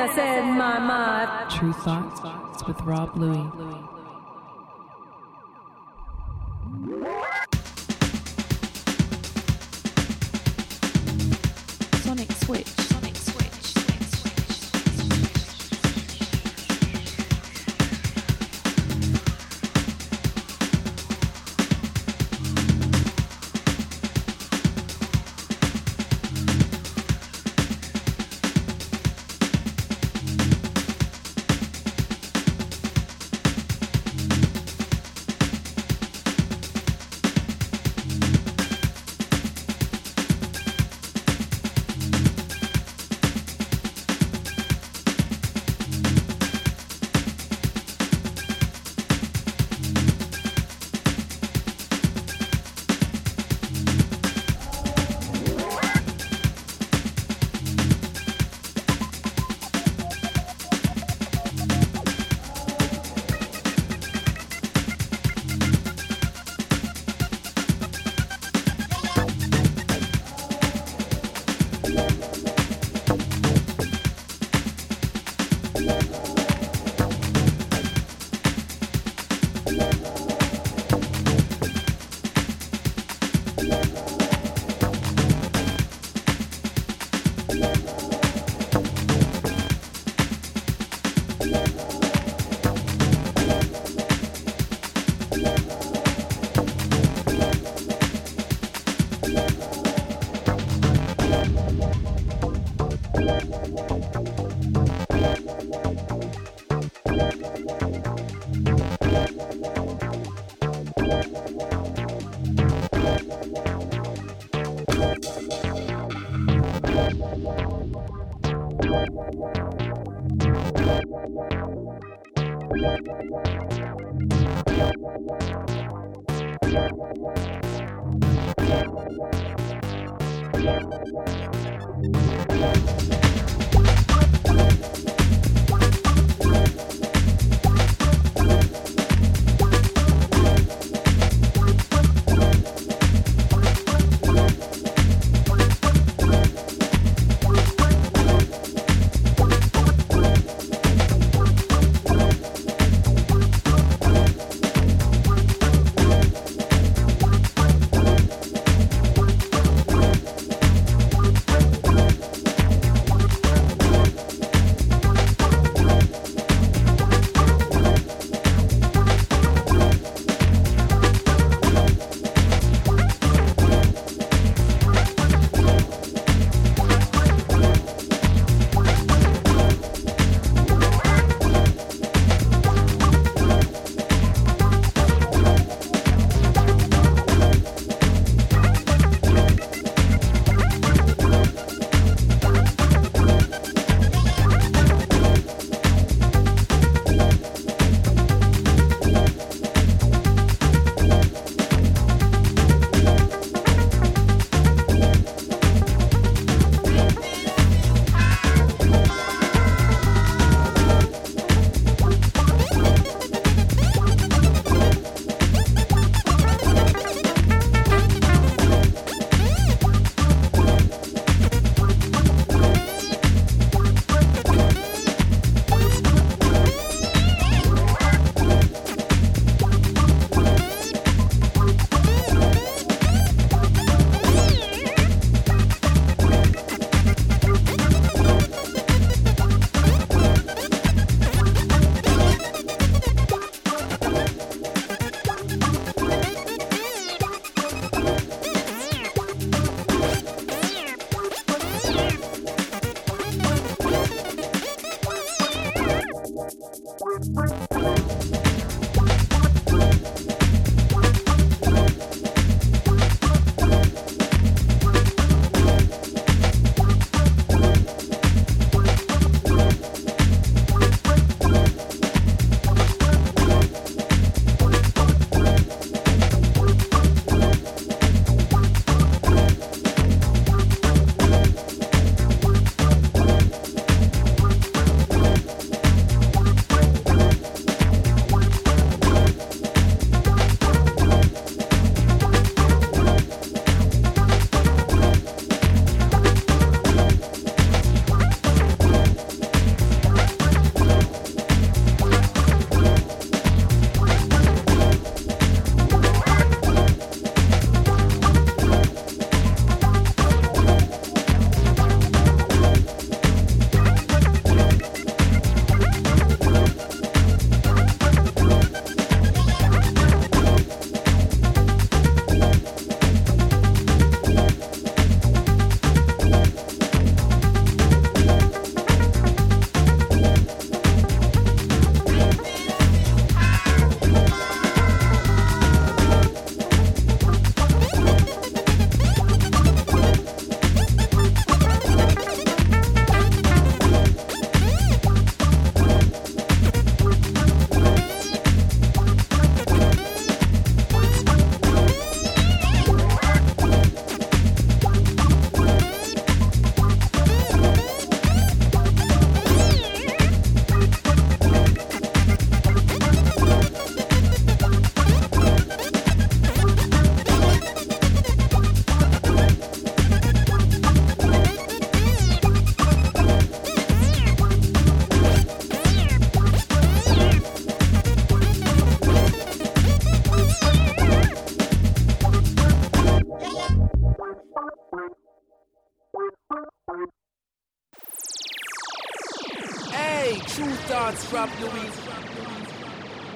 I said, my, my. Tru Thoughts with Rob Luis.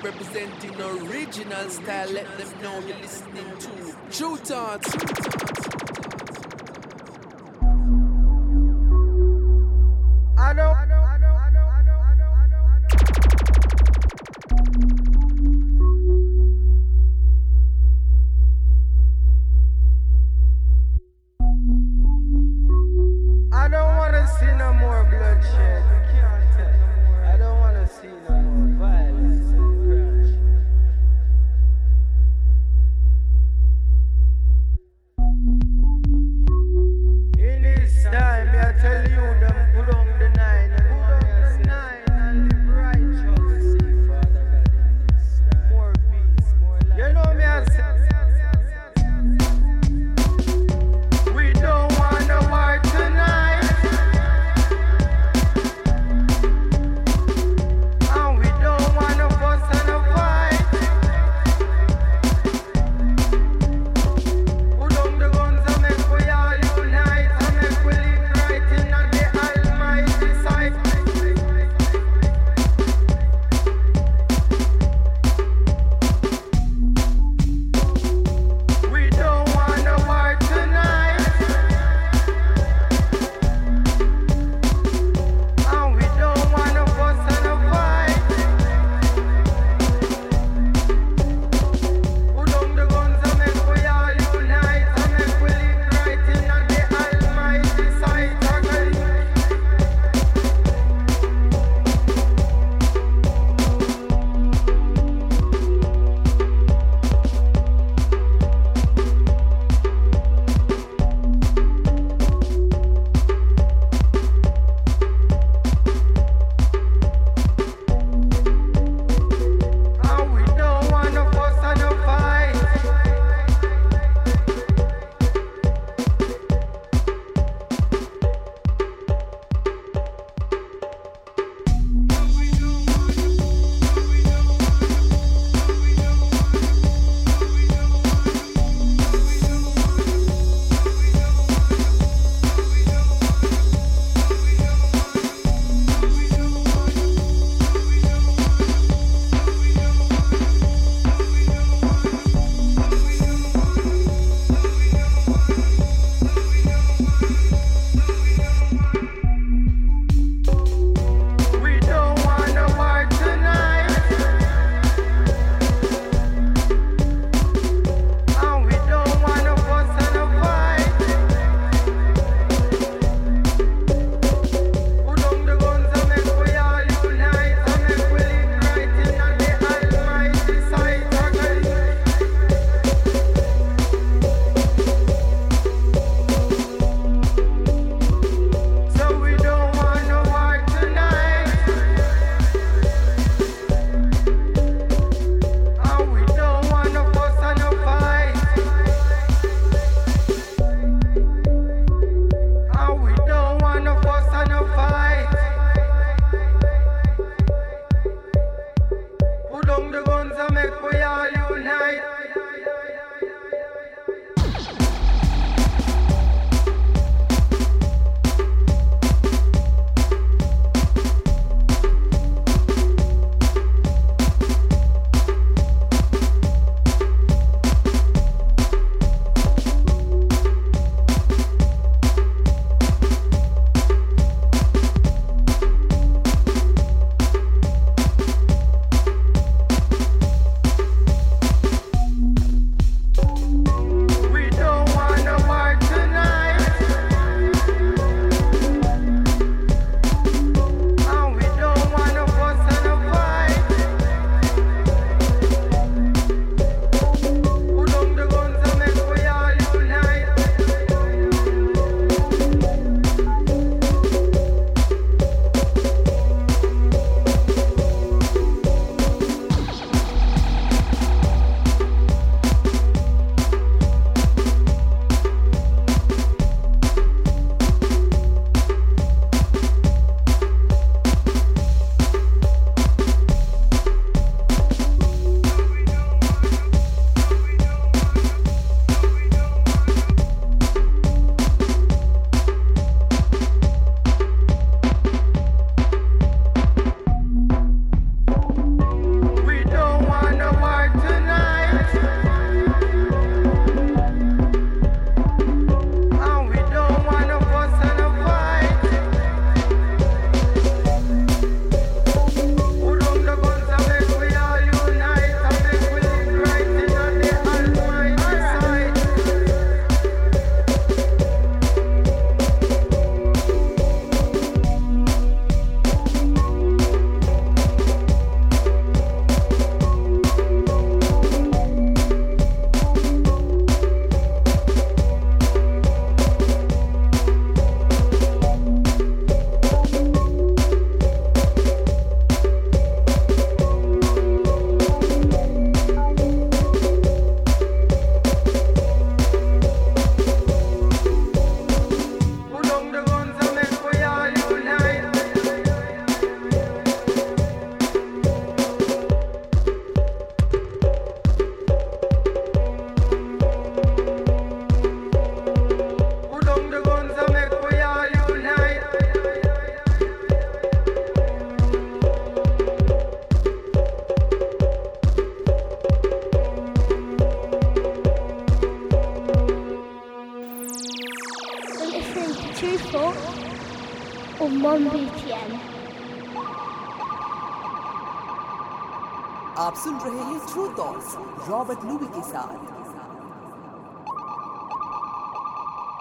Representing original style, let them know you're listening to Tru Thoughts.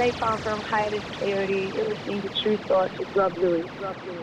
napalm from Hiatus Kaiyote. You're listening to Tru Thoughts with Rob Luis. Rob Luis.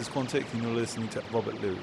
is Quantic and you're listening to Robert Luis.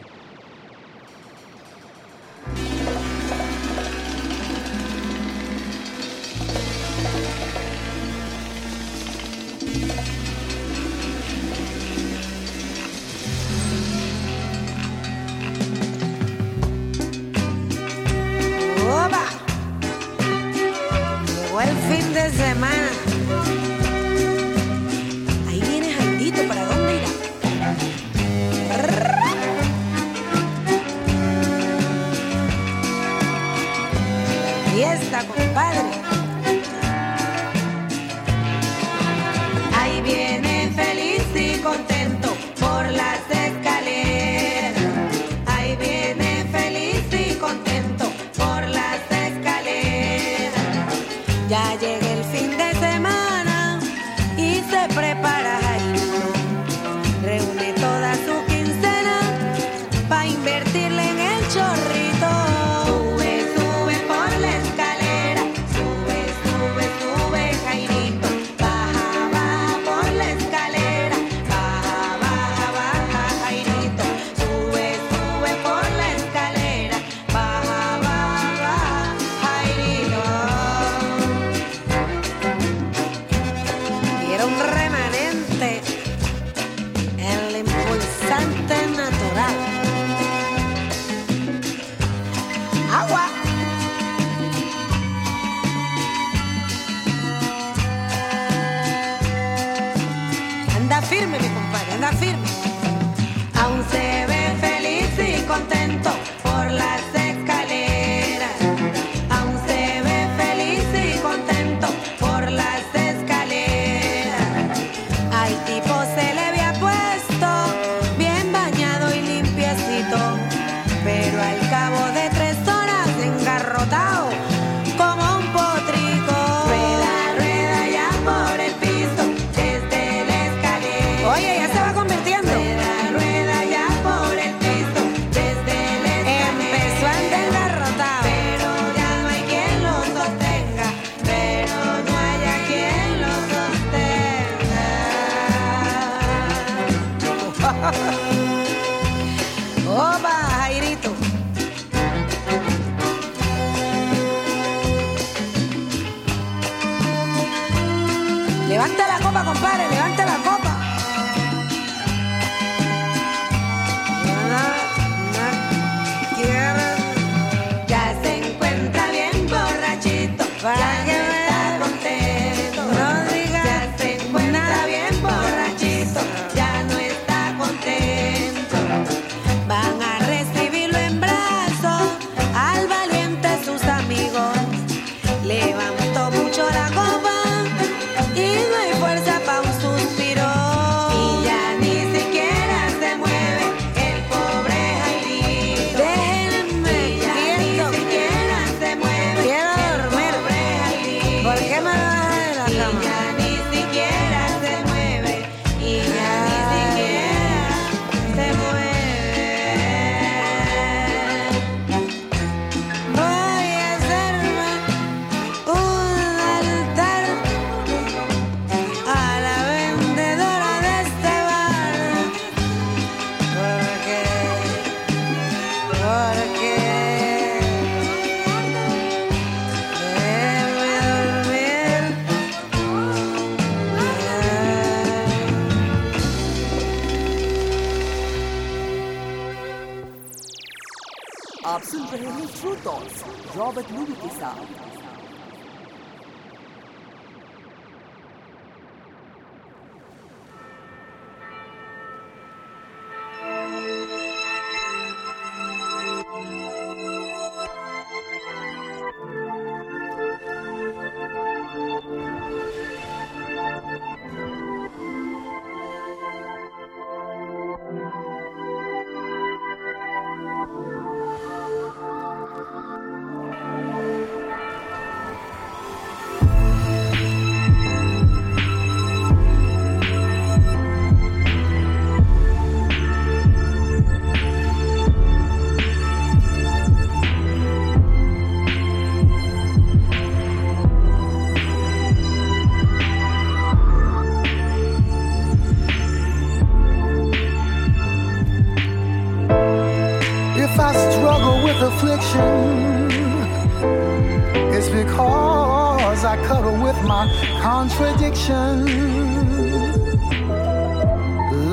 contradiction.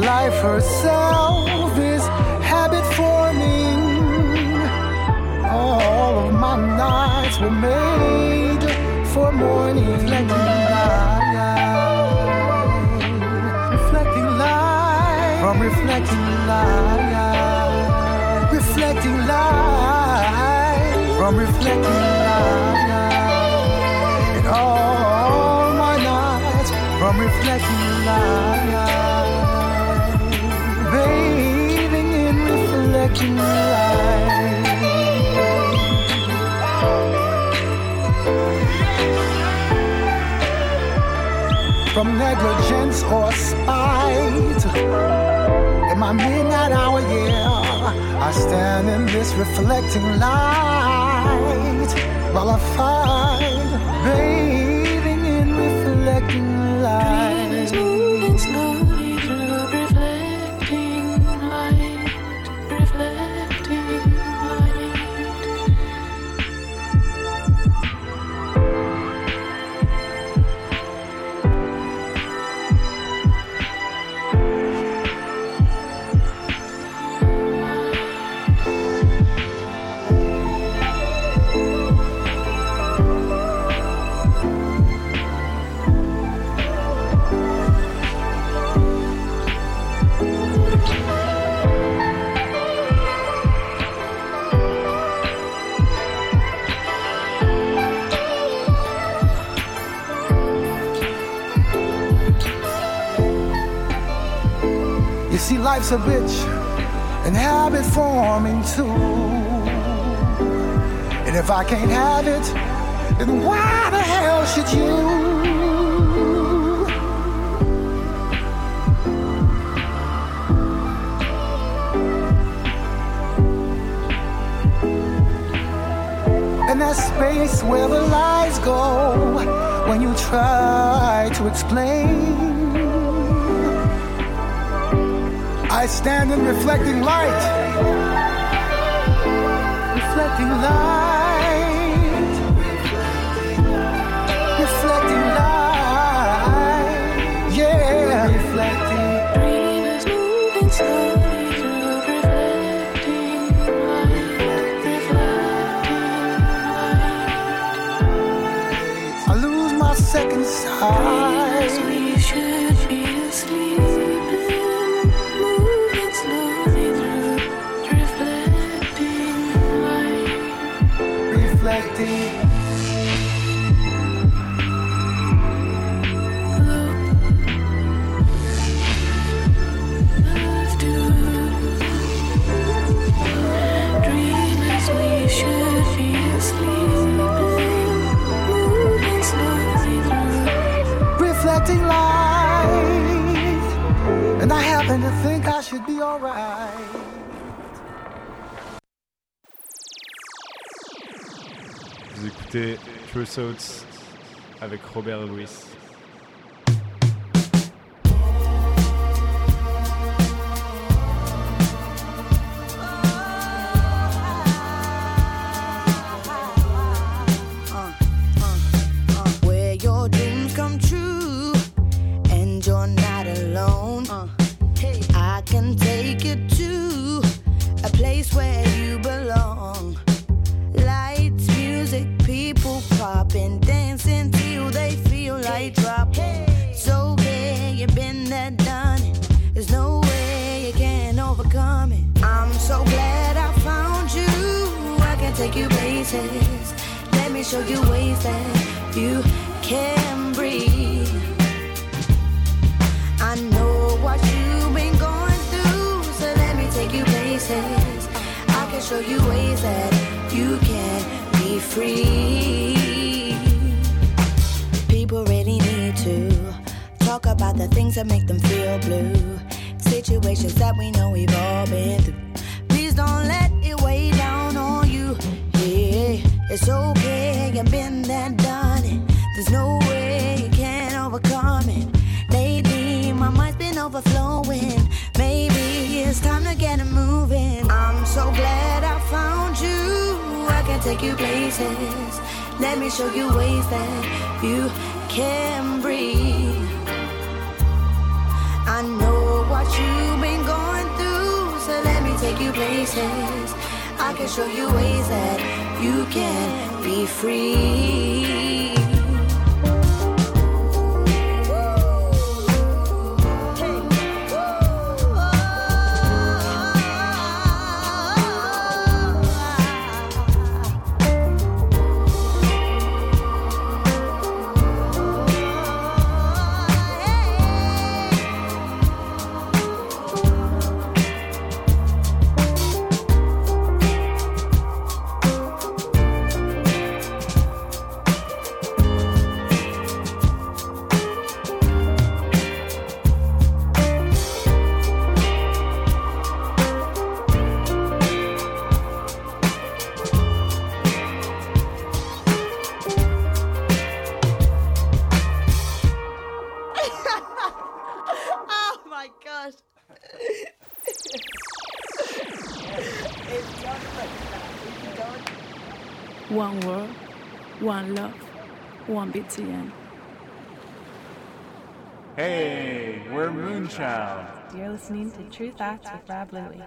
Life herself is habit forming. All of my nights were made for morning. Reflecting light, reflecting light, from reflecting light, reflecting light, from reflecting light. I'm reflecting light, bathing in reflecting light. From negligence or spite, in my midnight hour, yeah, I stand in this reflecting light while I fight, babe always. Life's a bitch and habit forming too. And if I can't have it, then why the hell should you? And that space where the lies go when you try to explain. I stand in reflecting light, reflecting light, Vous écoutez True Souls avec Robert Luis. Show you ways that you can breathe. I know what you've been going through, so let me take you places. I can show you ways that you can be free. People really need to talk about the things that make them feel blue. Situations that we know we've all been through. Please don't let it's okay, you've been there, done it. There's no way you can overcome it. Lately, my mind's been overflowing. Maybe it's time to get it moving. I'm so glad I found you. I can take you places. Let me show you ways that you can breathe. I know what you've been going through, so let me take you places. I can show you ways that you can be free. One BTN. Hey, we're Moonchild. You're listening to Tru Thoughts with Rob Luis.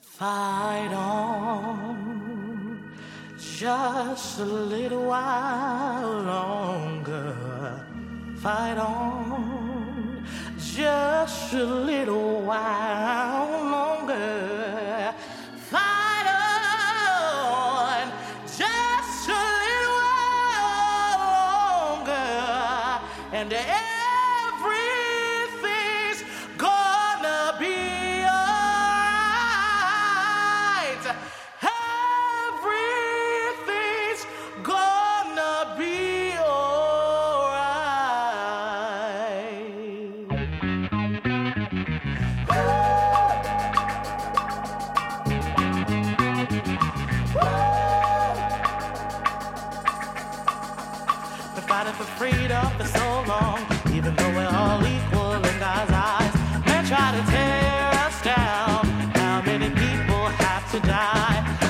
Fight on just a little while longer. Fight on just a little while longer. For freedom for so long, even though we're all equal in God's eyes. Men try to tear us down. How many people have to die?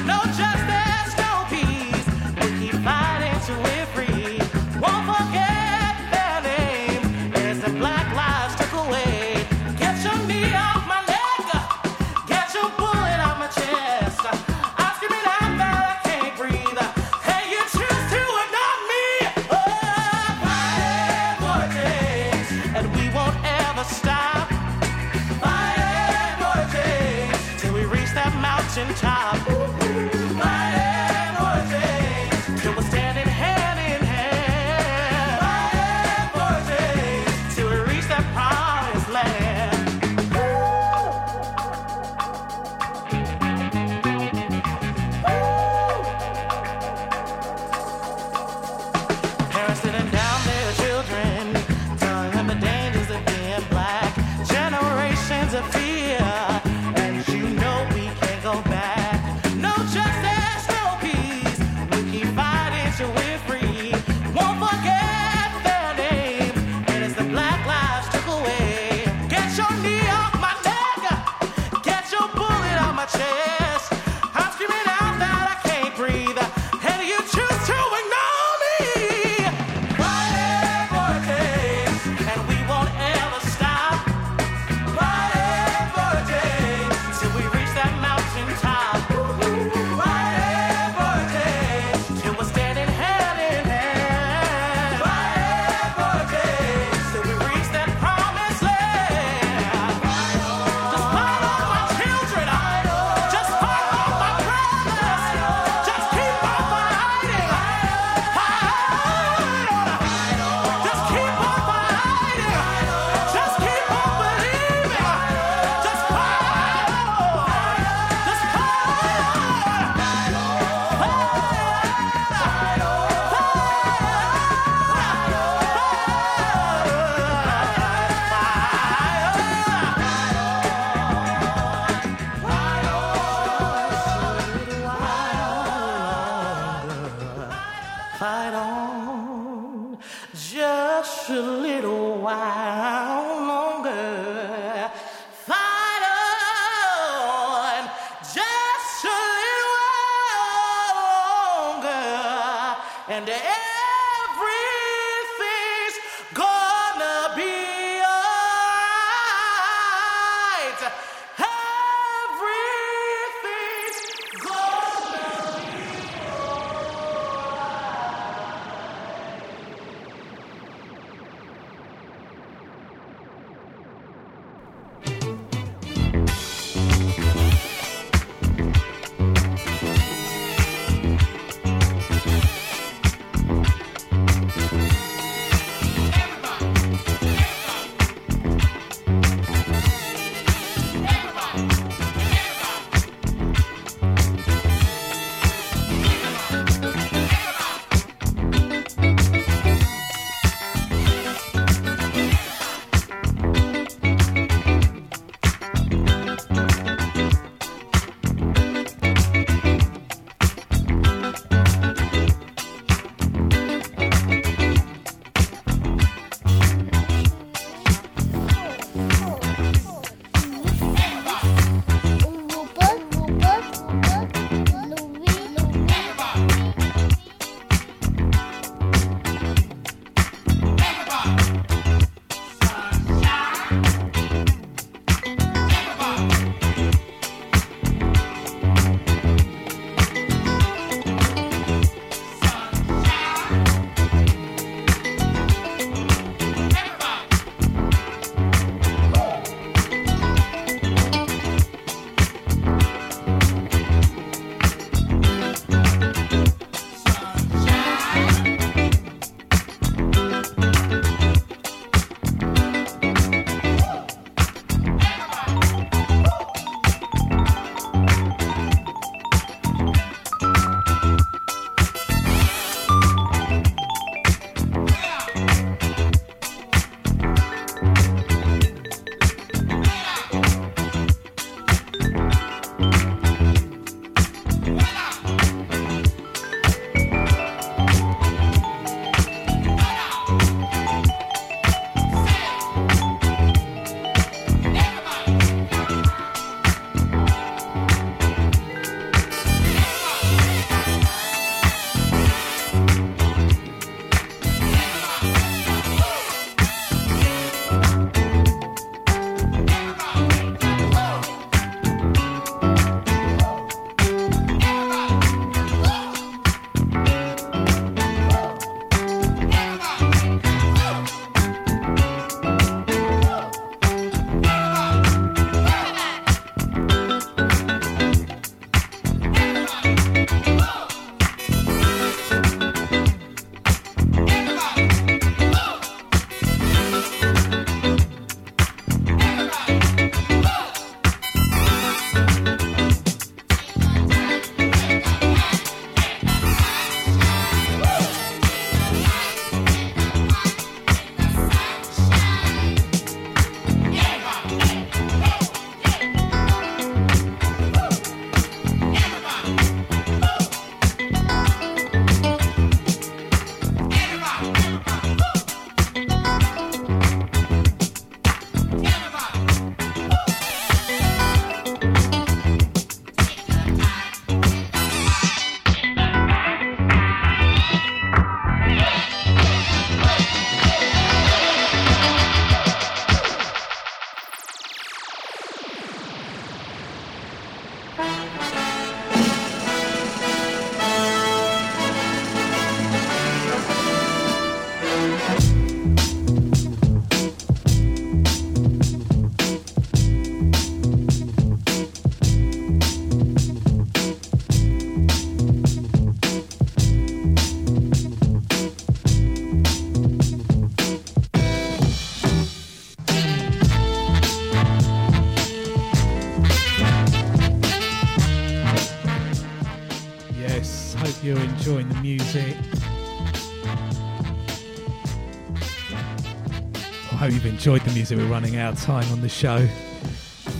Enjoyed the music. We're running out of time on the show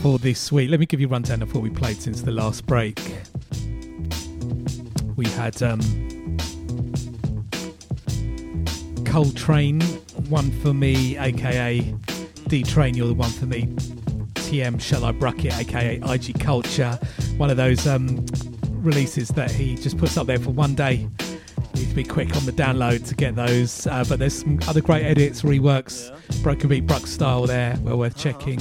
for this week. Let me give you a rundown of what we played since the last break. We had um, Coltrane, one for me, aka D Train, you're the one for me. TM Shall I Bracket, aka IG Culture, one of those um, releases that he just puts up there for one day. Need to be quick on the download to get those. Uh, but there's some other great edits, reworks, Broken Beat bruk style there, well worth checking.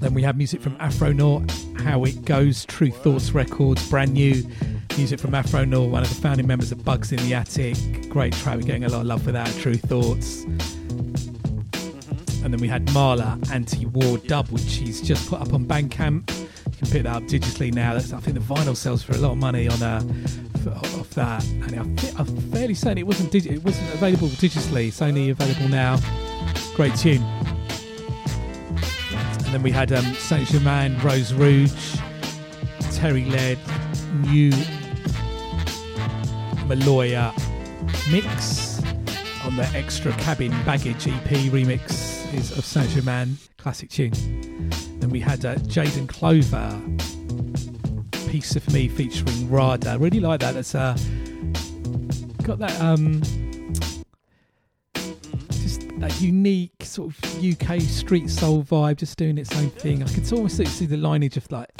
Then we have music from Afronaut, How It Goes, Tru Thoughts Records, brand new music from Afronaut, one of the founding members of Bugs in the Attic. Great track, we're getting a lot of love for that, Tru Thoughts. And then we had Mala Anti War Dub, which he's just put up on Bandcamp. You can pick that up digitally now. That's, I think the vinyl sells for a lot of money on uh, f- off that. And I I'm fairly certain it wasn't digi- it wasn't available digitally. It's only available now. Great tune. And then we had um, Saint Germain, Rose Rouge, Terry Led, New Maloya mix on the Extra Cabin Baggage EP remix is of Saint Germain, classic tune. Then we had uh, Jaden Clover, Piece of Me featuring Rada. Really like that. That's uh, got that um, just that unique sort of UK street soul vibe, just doing its own thing. I could almost see- the lineage of like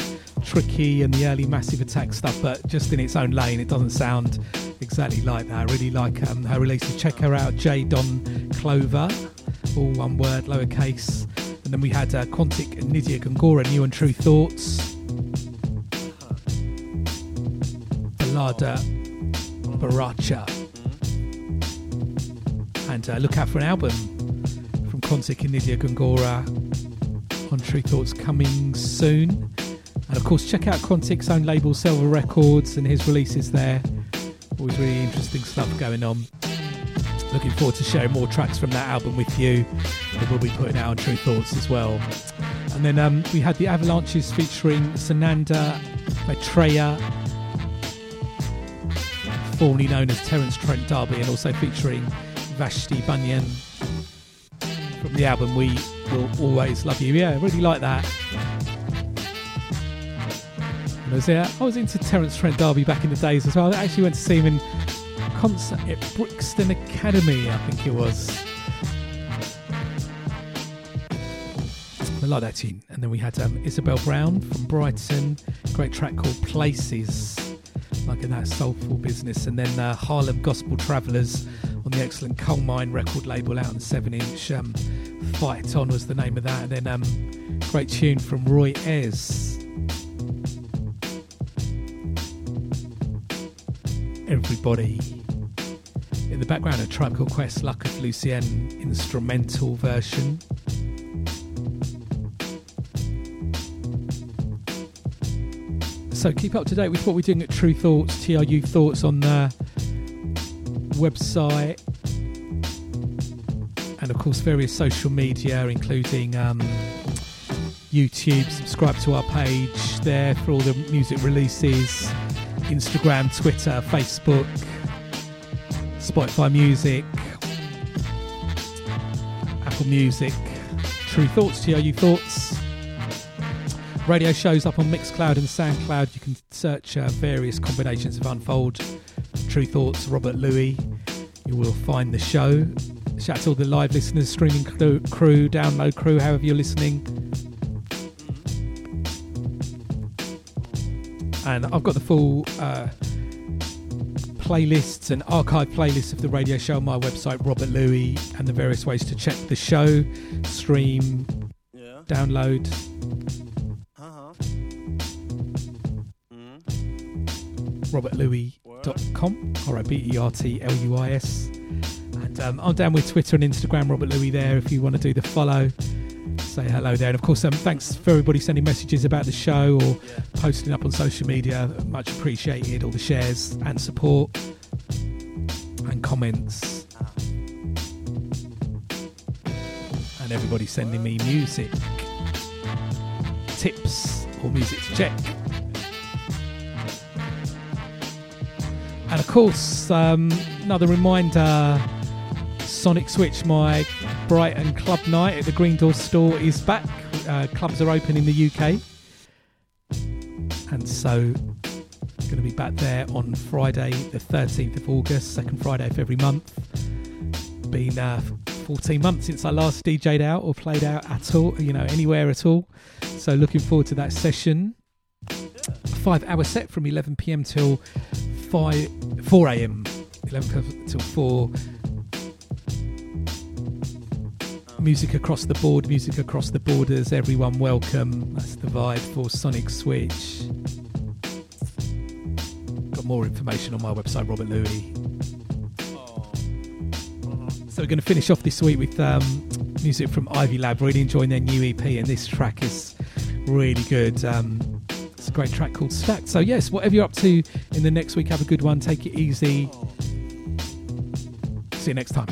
Tricky and the early Massive Attack stuff, but just in its own lane. It doesn't sound exactly like that. I really like um, her releases. Check her out, J Don Clover, all one word, lowercase. And then we had uh, Quantic and Nydia Gongora, New and Tru Thoughts. Baracha. And uh, look out for an album from Quantic and Nydia Gongora on Tru Thoughts coming soon. And of course, check out Quantic's own label, Silver Records, and his releases there. Always really interesting stuff going on. Looking forward to sharing more tracks from that album with you that we'll be putting out on Tru Thoughts as well. And then um, we had the Avalanches featuring Sananda Maitreya, formerly known as Terence Trent D'Arby, and also featuring Vashti Bunyan from the album We Will Always Love You. Yeah, I really like that. And I was, I was into Terence Trent D'Arby back in the days as well. I actually went to see him in concert at Brixton Academy, I think it was. I like that tune. And then we had um, Isabel Brown from Brighton, great track called Places, like in that soulful business. And then uh, Harlem Gospel Travellers on the excellent Colemine record label out on 7 inch. Um, Fight On was the name of that. And then um, great tune from Roy Ayers. Everybody. In the background, a Tribe Called Quest, Luck of Lucien instrumental version. So keep up to date with what we're doing at Tru Thoughts, TRU Thoughts on the website, and of course various social media, including um, YouTube. Subscribe to our page there for all the music releases. Instagram, Twitter, Facebook, Spotify Music, Apple Music, Tru Thoughts, TRU Thoughts. Radio shows up on Mixcloud and Soundcloud. You can search uh, various combinations of Unfold, Tru Thoughts, Robert Luis. You will find the show. Shout out to all the live listeners, streaming crew, download crew, however you're listening. And I've got the full uh, playlists and archive playlists of the radio show on my website, Robert Luis, and the various ways to check the show, stream, yeah. download. robertluis.com, R O B E R T L U I S. And um, I'm down with Twitter and Instagram, Robert Luis, there if you want to do the follow. Say hello there. And of course, um, thanks for everybody sending messages about the show or posting up on social media. Much appreciated. All the shares and support and comments. And everybody sending me music tips or music to check. And of course, um, another reminder Sonic Switch, my Brighton club night at the Green Door store, is back. Uh, clubs are open in the UK. And so, going to be back there on Friday, the 13th of August, second Friday of every month. Been uh, 14 months since I last DJ'd out or played out at all, you know, anywhere at all. So, looking forward to that session. Five hour set from 11 pm till 5 4 a.m. 11 till 4 music across the board music across the borders everyone welcome. That's the vibe for sonic switch. Got more information on my website robert luis so we're going to finish off this week with um, music from ivy lab. Really enjoying their new ep and this track is really good. Um, a great track called Stacked. So, yes, whatever you're up to in the next week, have a good one. Take it easy. See you next time.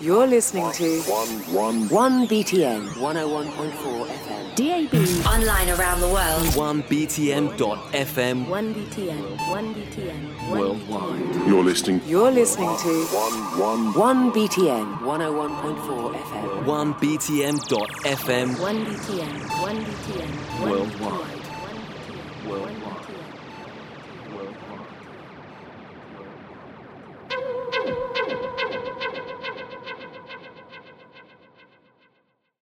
You're listening to One, 1BTN 101.4 FM. DAB. Online around the world. 1BTN.FM 1BTN. 1BTN. worldwide. You're listening. You're listening to One, one. 1BTN 101.4 FM. 1BTN.FM 1BTN. 1BTN. worldwide. Worldwide.